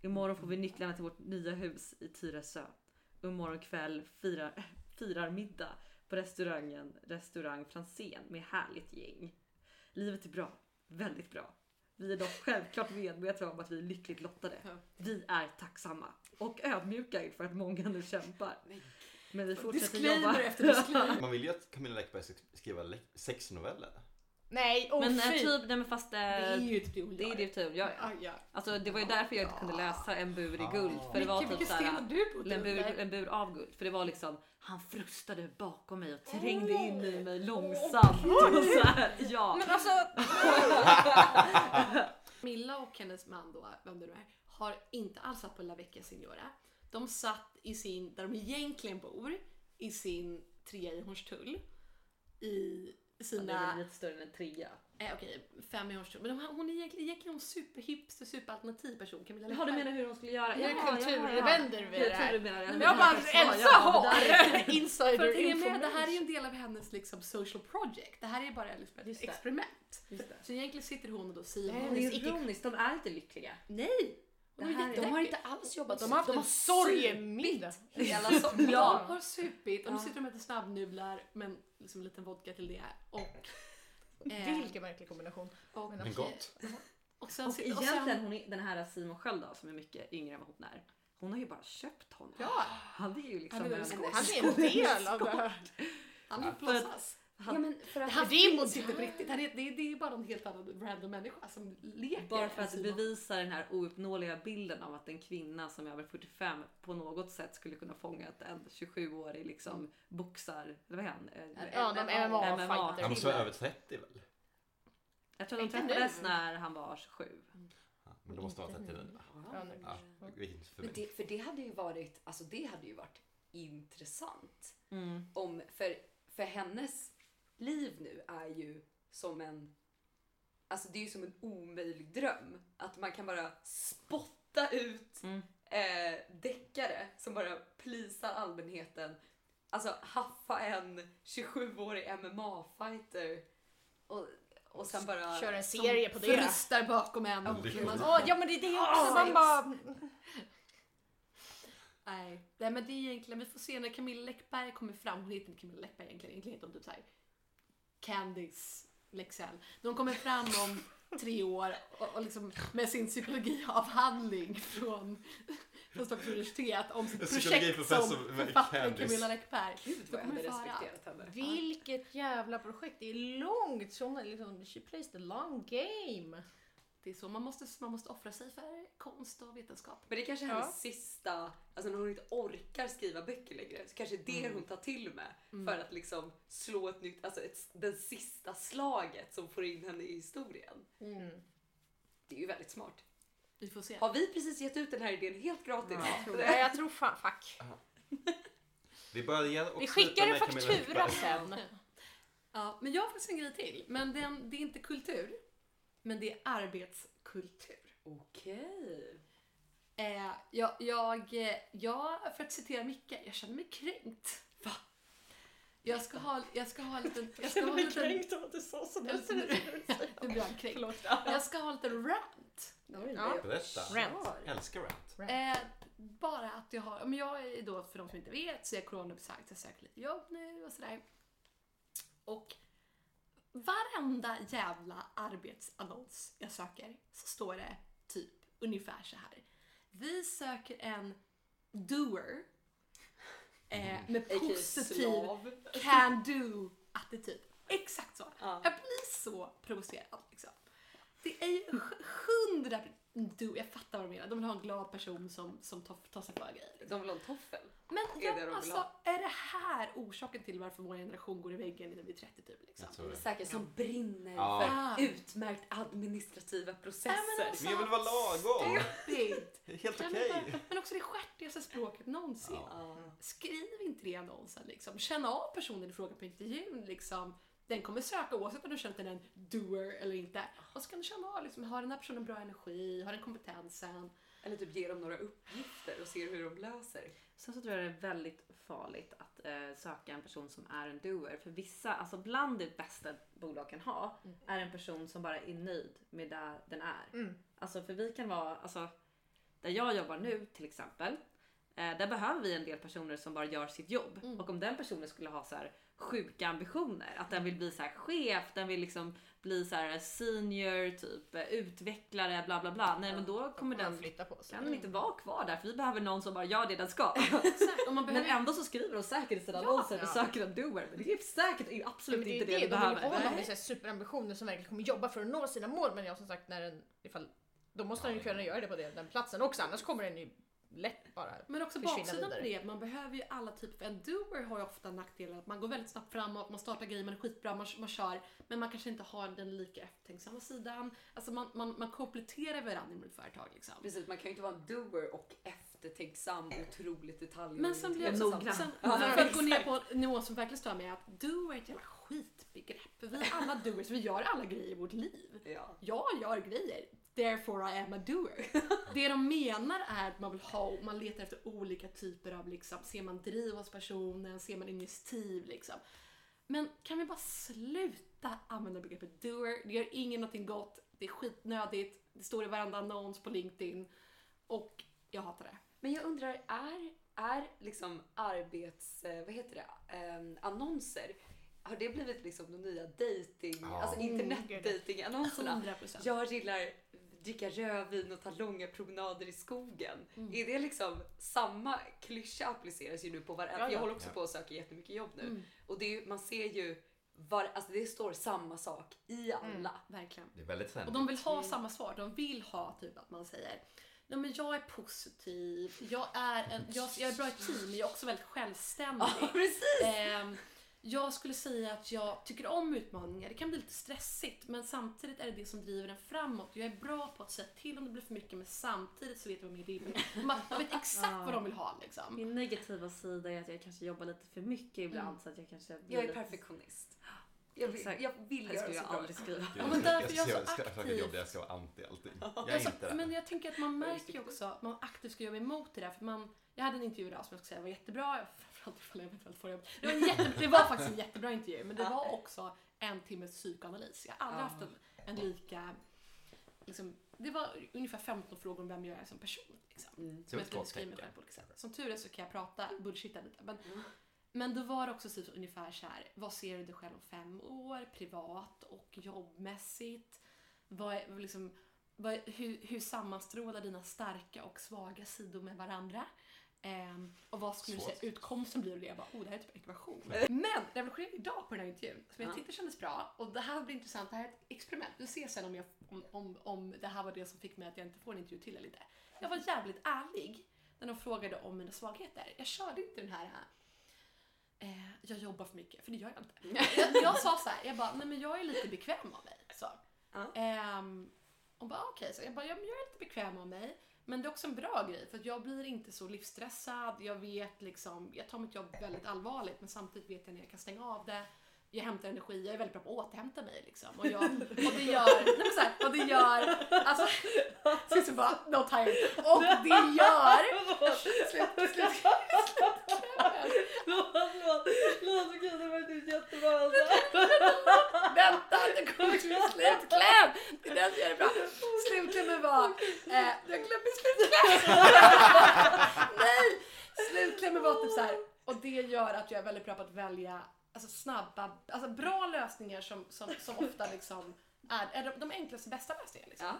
Imorgon får vi nycklarna till vårt nya hus i Tyresö. Och imorgon kväll firar, firar middag på restaurangen Restaurang Franzén med härligt gäng. Livet är bra. Väldigt bra. Vi är dock självklart medvetna om att vi är lyckligt lottade. Ja. Vi är tacksamma och ödmjuka inför att många nu kämpar. Nej. Men vi fortsätter Disclaimer jobba. efter disclaimer. Man vill ju att Camilla Läckberg ska skriva le- sexnoveller. Nej, åh Men eh, fy. typ, nej men fast eh, Det är ju typ det hon det är typ, ja, ja. Ja, ja. Alltså det var ju därför jag inte kunde läsa En bur i guld. För det var Vilken, typ såhär, en bur, en bur av guld. För det var liksom, han frustade bakom mig och trängde in i mig långsamt. Och så här, ja. Men alltså, Milla och hennes man då, vem det nu är, har inte alls satt på La Vecchia Signora. De satt i sin, där de egentligen bor, i sin trea i Hornstull. I Det är sina, väl lite större än en trea. eh, okej, fem i Hornstull. Men de, hon är egentligen, egentligen en superhipster, superalternativ person, Camilla Jaha, du Läckberg. menar hur de skulle göra? Nu är det Ja, ja, ja, kulturvänder Jag det du menar det. Men jag bara, Ja, ja, Elsa det är- har insider med, det information. här är ju en del av hennes liksom, social project. Det här är bara liksom ett Just det. experiment. Just det. Så egentligen sitter hon och då. Nej, Det är ironiskt, de är inte lyckliga. Nej! Det är är-. De har inte alls jobbat De har haft en sorgemiddag. hela sommaren. De har supit, de Ja. sitter och äter snabbnudlar men liksom en liten vodka till det. Och, eh, Vilken märklig kombination. och, Men Men gott. och sen, Och och egentligen, sen, hon är, den här Simon Sköld då, som är mycket yngre än vad hon är. Hon har ju bara köpt honom. Ja, Han är ju liksom Han är en- en han är en del av det här. han Ja, vill plåtsas. Ja, men för att Det här det är finns inte på riktigt. Det, det, det är bara en helt annan random människa som leker. Bara för att bevisa den här ouppnåeliga bilden av att en kvinna som är över 45 på något sätt skulle kunna fånga en 27-årig liksom boxar, eller vad är han? Eh, Ja, de MMA-fighter. Han måste vara över 30 väl? Jag tror att de träffades nu. när han var 27. Ja, men då måste han vara 30 nu. Ja, Men det, för det hade ju varit, alltså det hade ju varit intressant. Mm. Om, för, för hennes liv nu är ju som en, alltså det är ju som en omöjlig dröm. Att man kan bara spotta ut Mm. eh, deckare som bara plisar allmänheten. Alltså haffa en 27-årig MMA-fighter och, och sen bara... Kör en serie på det. Frustar bakom en. Ja, och det- man- Åh, ja men det är det också. Åh, Man bara... Nej. Nej men det är egentligen, vi får se när Camilla Läckberg kommer fram. Hon heter inte Camilla Läckberg egentligen, egentligen heter hon typ såhär Candice Lexell. Hon kommer fram om tre år och, och liksom med sin psykologiavhandling från, från Stockholms universitet om sitt En projekt som Candice. Camilla Läckberg. Gud Då vad jag kommer hade vi få höra. respekterat henne. Vilket jävla projekt. Det är långt. Hon liksom, she plays the long game. Det är så, man måste, man måste offra sig för konst och vetenskap. Men det är kanske är Ja. hennes sista, alltså när hon inte orkar skriva böcker längre, så kanske det är det hon tar till med för att liksom slå ett nytt, alltså ett, den sista slaget som får in henne i historien. Mm. Det är ju väldigt smart. Vi får se. Har vi precis gett ut den här idén helt gratis? Ja. Nej, jag tror fan, fuck. Vi börjar och Vi skickar en faktura sen. Ja, men jag har faktiskt en grej till. Men den, det är inte kultur. Men det är arbetskultur. Okej. Eh, jag, jag, eh, jag, för att citera Micke, jag känner mig kränkt. Va? Jag ska ha, jag ska ha en liten... Jag ska ha en liten av att du sa ser- nu blir jag kränkt. Jag ska ha en liten rant. Ja. Berätta. Rant. Älskar rant. Eh, bara att jag har, men jag är då för de som inte vet så är jag coronauppsagd, jag söker lite jobb nu och sådär. Och varenda jävla arbetsannons jag söker så står det typ ungefär så här. Vi söker en doer eh, med A.k.a. positiv can do attityd. Exakt så. Ja. Jag blir så provocerad liksom. Det är ju hundra du, jag fattar vad du menar. De vill ha en glad person som, som tar, tar sig för grejer. De vill ha en toffel. Men är det de alltså, är det här orsaken till varför vår generation går i väggen när vi blir 30 typ? Liksom? Det. Säkert som brinner Ja. För utmärkt administrativa processer. men alltså- Men jag vill vara lagom. Stupid. Helt okej. bara- Men också det stjärtigaste språket någonsin. Ja. Skriv inte det i annonsen liksom. Känn av personen i fråga på intervjun liksom. Den kommer söka oavsett om du känner den doer eller inte. Och så kan du känna av liksom, har den här personen bra energi, har den kompetensen? Eller typ ge dem några uppgifter och se hur de löser. Sen så tror jag det är väldigt farligt att eh, söka en person som är en doer. För vissa, alltså bland det bästa bolag kan ha, är en person som bara är nöjd med där den är. Mm. Alltså för vi kan vara, alltså där jag jobbar nu till exempel, eh, där behöver vi en del personer som bara gör sitt jobb. Mm. Och om den personen skulle ha så här sjuka ambitioner, att den vill bli så här chef, den vill liksom bli så här senior, typ utvecklare, bla bla bla. Nej men då kommer Den flytta på sig. kan den inte vara kvar där för vi behöver någon som bara gör det den ska. Man Men behöver ändå så skriver de säkert i sina Ja. annonser vi Ja. söker en doer. Men det är säkert Ja, absolut det är inte ju det, det, vi de vill behöver. ha någon med Nej. så här superambitioner som verkligen kommer jobba för att nå sina mål. Men ja, som sagt, när den, ifall, då måste den ju kunna göra det på det, den platsen också. Annars kommer den ju lätt bara. Men också baksidan på det, man behöver ju alla typer, en doer har ju ofta nackdelen att man går väldigt snabbt framåt, man startar grejer, man är skitbra, man, man kör, men man kanske inte har den lika eftertänksamma sidan. Alltså man, man, man kompletterar varandra inom ett företag liksom. Precis, man kan ju inte vara en doer och eftertänksam och otroligt detaljorienterad. Men sen blir jag Noggrann. också, sen, Ja, för att gå ner på en nivå som verkligen stör mig, är att doer är ett jävla skitbegrepp. Vi är alla doers, vi gör alla grejer i vårt liv. Ja. Jag gör grejer, therefore I am a doer. Det de menar är att man vill ha, man letar efter olika typer av liksom, ser man driv hos personen, ser man initiativ liksom. Men kan vi bara sluta använda begreppet doer? Det gör ingen någonting gott, det är skitnödigt, det står i varenda annons på LinkedIn och jag hatar det. Men jag undrar, är, är liksom arbets... eh, Vad heter det? Eh, annonser. Har det blivit liksom de nya dating, Ja. alltså Mm, internetdating-annonserna? 100%. Jag gillar dricka rödvin och ta långa promenader i skogen. Är det liksom samma klyscha appliceras ju nu på varenda... Ja, ja. Jag håller också Ja. på att söka jättemycket jobb nu. Mm. Och det är, man ser ju, var, alltså det står samma sak i alla. Verkligen. Det är väldigt Och trendigt. de vill ha samma svar. De vill ha typ att man säger Nej, men jag är positiv, jag är, en, jag, jag är bra i team, men jag är också väldigt självständig. Ja, precis! Ehm, jag skulle säga att jag tycker om utmaningar. Det kan bli lite stressigt, men samtidigt är det det som driver en framåt. Jag är bra på att säga till om det blir för mycket, men samtidigt så vet jag vad min Man, man vet exakt vad de vill ha liksom. Min negativa sida är att jag kanske jobbar lite för mycket ibland så att jag kanske blir Jag är lite- perfektionist. Jag vill, Exakt. jag vill Det göra skulle så jag bra. aldrig skriva. Ja, men därför jag är så jag ska söka aktiv. jobb där jag ska vara anti allting. Jag är Alltså, inte det. men jag tänker att man märker ju också att man aktivt ska jobba emot det där. För man, jag hade en intervju idag som jag ska säga var jättebra. Framförallt ifall jag eventuellt får jobb. Det var, jätte, det var faktiskt en jättebra intervju. Men det var också en timmes psykoanalys. Jag har aldrig Ja. haft en, en lika... Liksom, det var ungefär 15 frågor om vem jag är som person. Liksom. Mm. Som jag skulle beskriva mig själv på olika sätt. Som tur är så kan jag prata, bullshitta lite. Men, Mm. men då var det också typ ungefär så här. Vad ser du dig själv om fem år? Privat och jobbmässigt? Vad är, liksom, vad, hur, hur sammanstrålar dina starka och svaga sidor med varandra? Ehm, och vad skulle du Svårt. säga utkomsten blir? Och det jag bara, oh det här är typ ekvation. Men revolutionen idag på den här intervjun, som jag Ja. tyckte kändes bra, och det här blir intressant, det här är ett experiment. Du ser sen om, jag, om, om, om det här var det som fick mig att jag inte får en intervju till eller inte. Jag var jävligt ärlig när de frågade om mina svagheter. Jag körde inte den här eh, jag jobbar för mycket, för det gör jag inte. Jag, jag sa så här, jag bara, nej men jag är lite bekväm av mig. Så. Ja. Ehm, och bara okej, så jag bara, ja, men jag är lite bekväm av mig. Men det är också en bra grej för att jag blir inte så livsstressad. Jag vet liksom, jag tar mitt jobb väldigt allvarligt men samtidigt vet jag när jag kan stänga av det. Jag hämtar energi, jag är väldigt bra på att återhämta mig liksom. Och, jag, och det gör, nej men så här, och det gör, alltså, ska också bara no time. Och det gör... Slut, slut, Förlåt, förlåt. Förlåt, okej det var inte jättebra alltså. Vänta, det kommer till min slutkläm! Det är den som gör det bra. Slutklämmen var... Eh, jag glömde slutklämmen! Nej! Slutklämmen var typ så här. och det gör att jag är väldigt bra på att välja alltså snabba, alltså bra lösningar som, som, som ofta liksom är, är de, de enklaste bästa lösningarna. Liksom. Ja.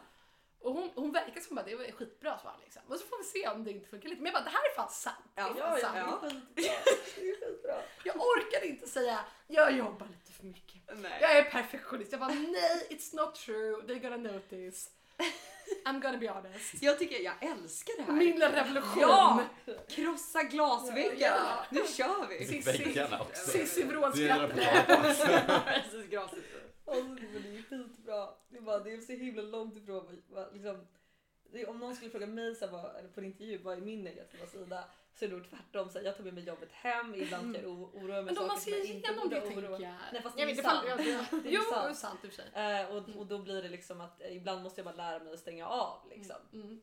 Och hon, hon verkar som att det var skitbra svar liksom. Och så får vi se om det inte funkar lite. Men jag bara, det här är fan sant. Det är Ja, fan ja, sant. ja. Skitbra. Jag orkar inte säga, jag jobbar lite för mycket. Nej. Jag är perfektionist. Jag bara nej, it's not true. They're gonna notice. I'm gonna be honest. Jag tycker, jag älskar det här. Min revolution. Ja! Krossa glasväggen. Ja. Nu kör vi. Det är skrattade. Precis, glaset. Alltså, men det är skitbra. Det är, bara, det är så himla långt ifrån liksom, Om någon skulle fråga mig så här, på en intervju vad är min negativa sida så är det nog tvärtom. Så här, jag tar med mig jobbet hem, ibland kan jag oroa mig Mm. Men om man ser jag igenom det tänker jag. Nej fast det Jag är sant. ifall- Det är Jo, sant. sant i och för sig. Eh, och, och då blir det liksom att ibland måste jag bara lära mig att stänga av liksom. Mm.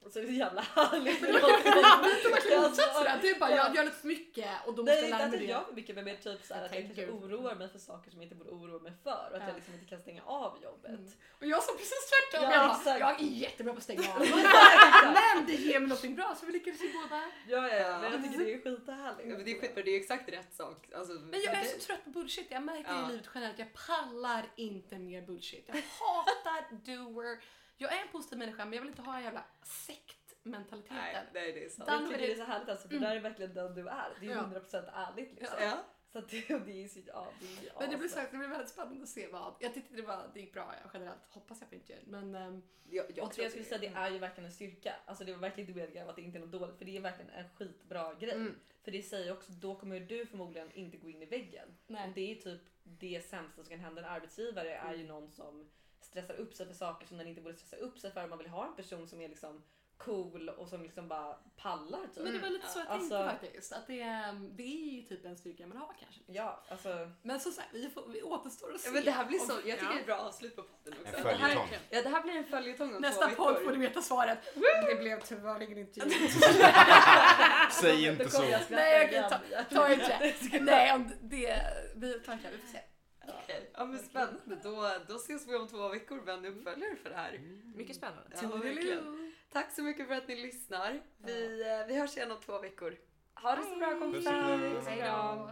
Och så är det så jävla härligt. Men det är motsatsen där. Du bara, Ja. jag gör lite för mycket och då måste Nej, jag inte lära att mig jag det. gör för mycket men mer typ så här Jag att jag tänker kanske oroar mig för saker som jag inte borde oroa mig för och att Ja. jag liksom inte kan stänga av jobbet. Mm. Och jag sa precis tvärtom. Ja, jag, bara, exakt. jag är jättebra på att stänga av. Men det ger mig någonting bra så vi lyckades ju båda. Ja, ja, ja. Men jag tycker det är skithärligt. Ja, men det är skitbra, det är exakt rätt sak. Alltså, Men jag är det- så trött på bullshit. Jag märker Ja. i livet generellt, jag pallar inte mer bullshit. Jag hatar doer. Jag är en positiv människa men jag vill inte ha en jävla Nej, sektmentaliteten. nej, det är sant. Jag tycker det är så härligt alltså, för Mm. det där är verkligen den du är. Det är ju Ja. 100% ärligt liksom. Ja. Så att det, och det är så, ja, det är Men det blir, sagt, det blir väldigt spännande att se vad... Jag tyckte det, var, det gick bra generellt. Hoppas jag på inte. Men ehm, Jag, jag Och tror jag skulle att säga det är ju verkligen en styrka. Alltså det var verkligen inte meningen att det inte är något dåligt för det är verkligen en skitbra grej. mm, För det säger också, då kommer du förmodligen inte gå in i väggen. nej. Det är typ det sämsta som kan hända en arbetsgivare är Mm. ju någon som stressar upp sig för saker som den inte borde stressa upp sig för. Man vill ha en person som är liksom cool och som liksom bara pallar typ. Men det var lite så jag Alltså- tänkte faktiskt. Att det, ehm, det är ju typ en styrka man har kanske. Ja, alltså. Men som sagt, vi, får, vi återstår att se. Ja, men det här blir så, jag tycker ja. det är bra avslut på podden också. En Det här, följetong. ja, det här blir en följetong om Nästa podd får du veta svaret. Det blev tyvärr ingen intervju. Säg inte så. Nej, okej, ta, ta inte det. Nej, om det, vi tar det. Vi får se. Okej, Ja men spännande. Då, då ses vi om två veckor med en uppföljare för det här. Mycket spännande. Ja, verkligen. Tack så mycket för att ni lyssnar. Vi, eh, vi hörs igen om två veckor. Ha det så bra kompisar. Hej då.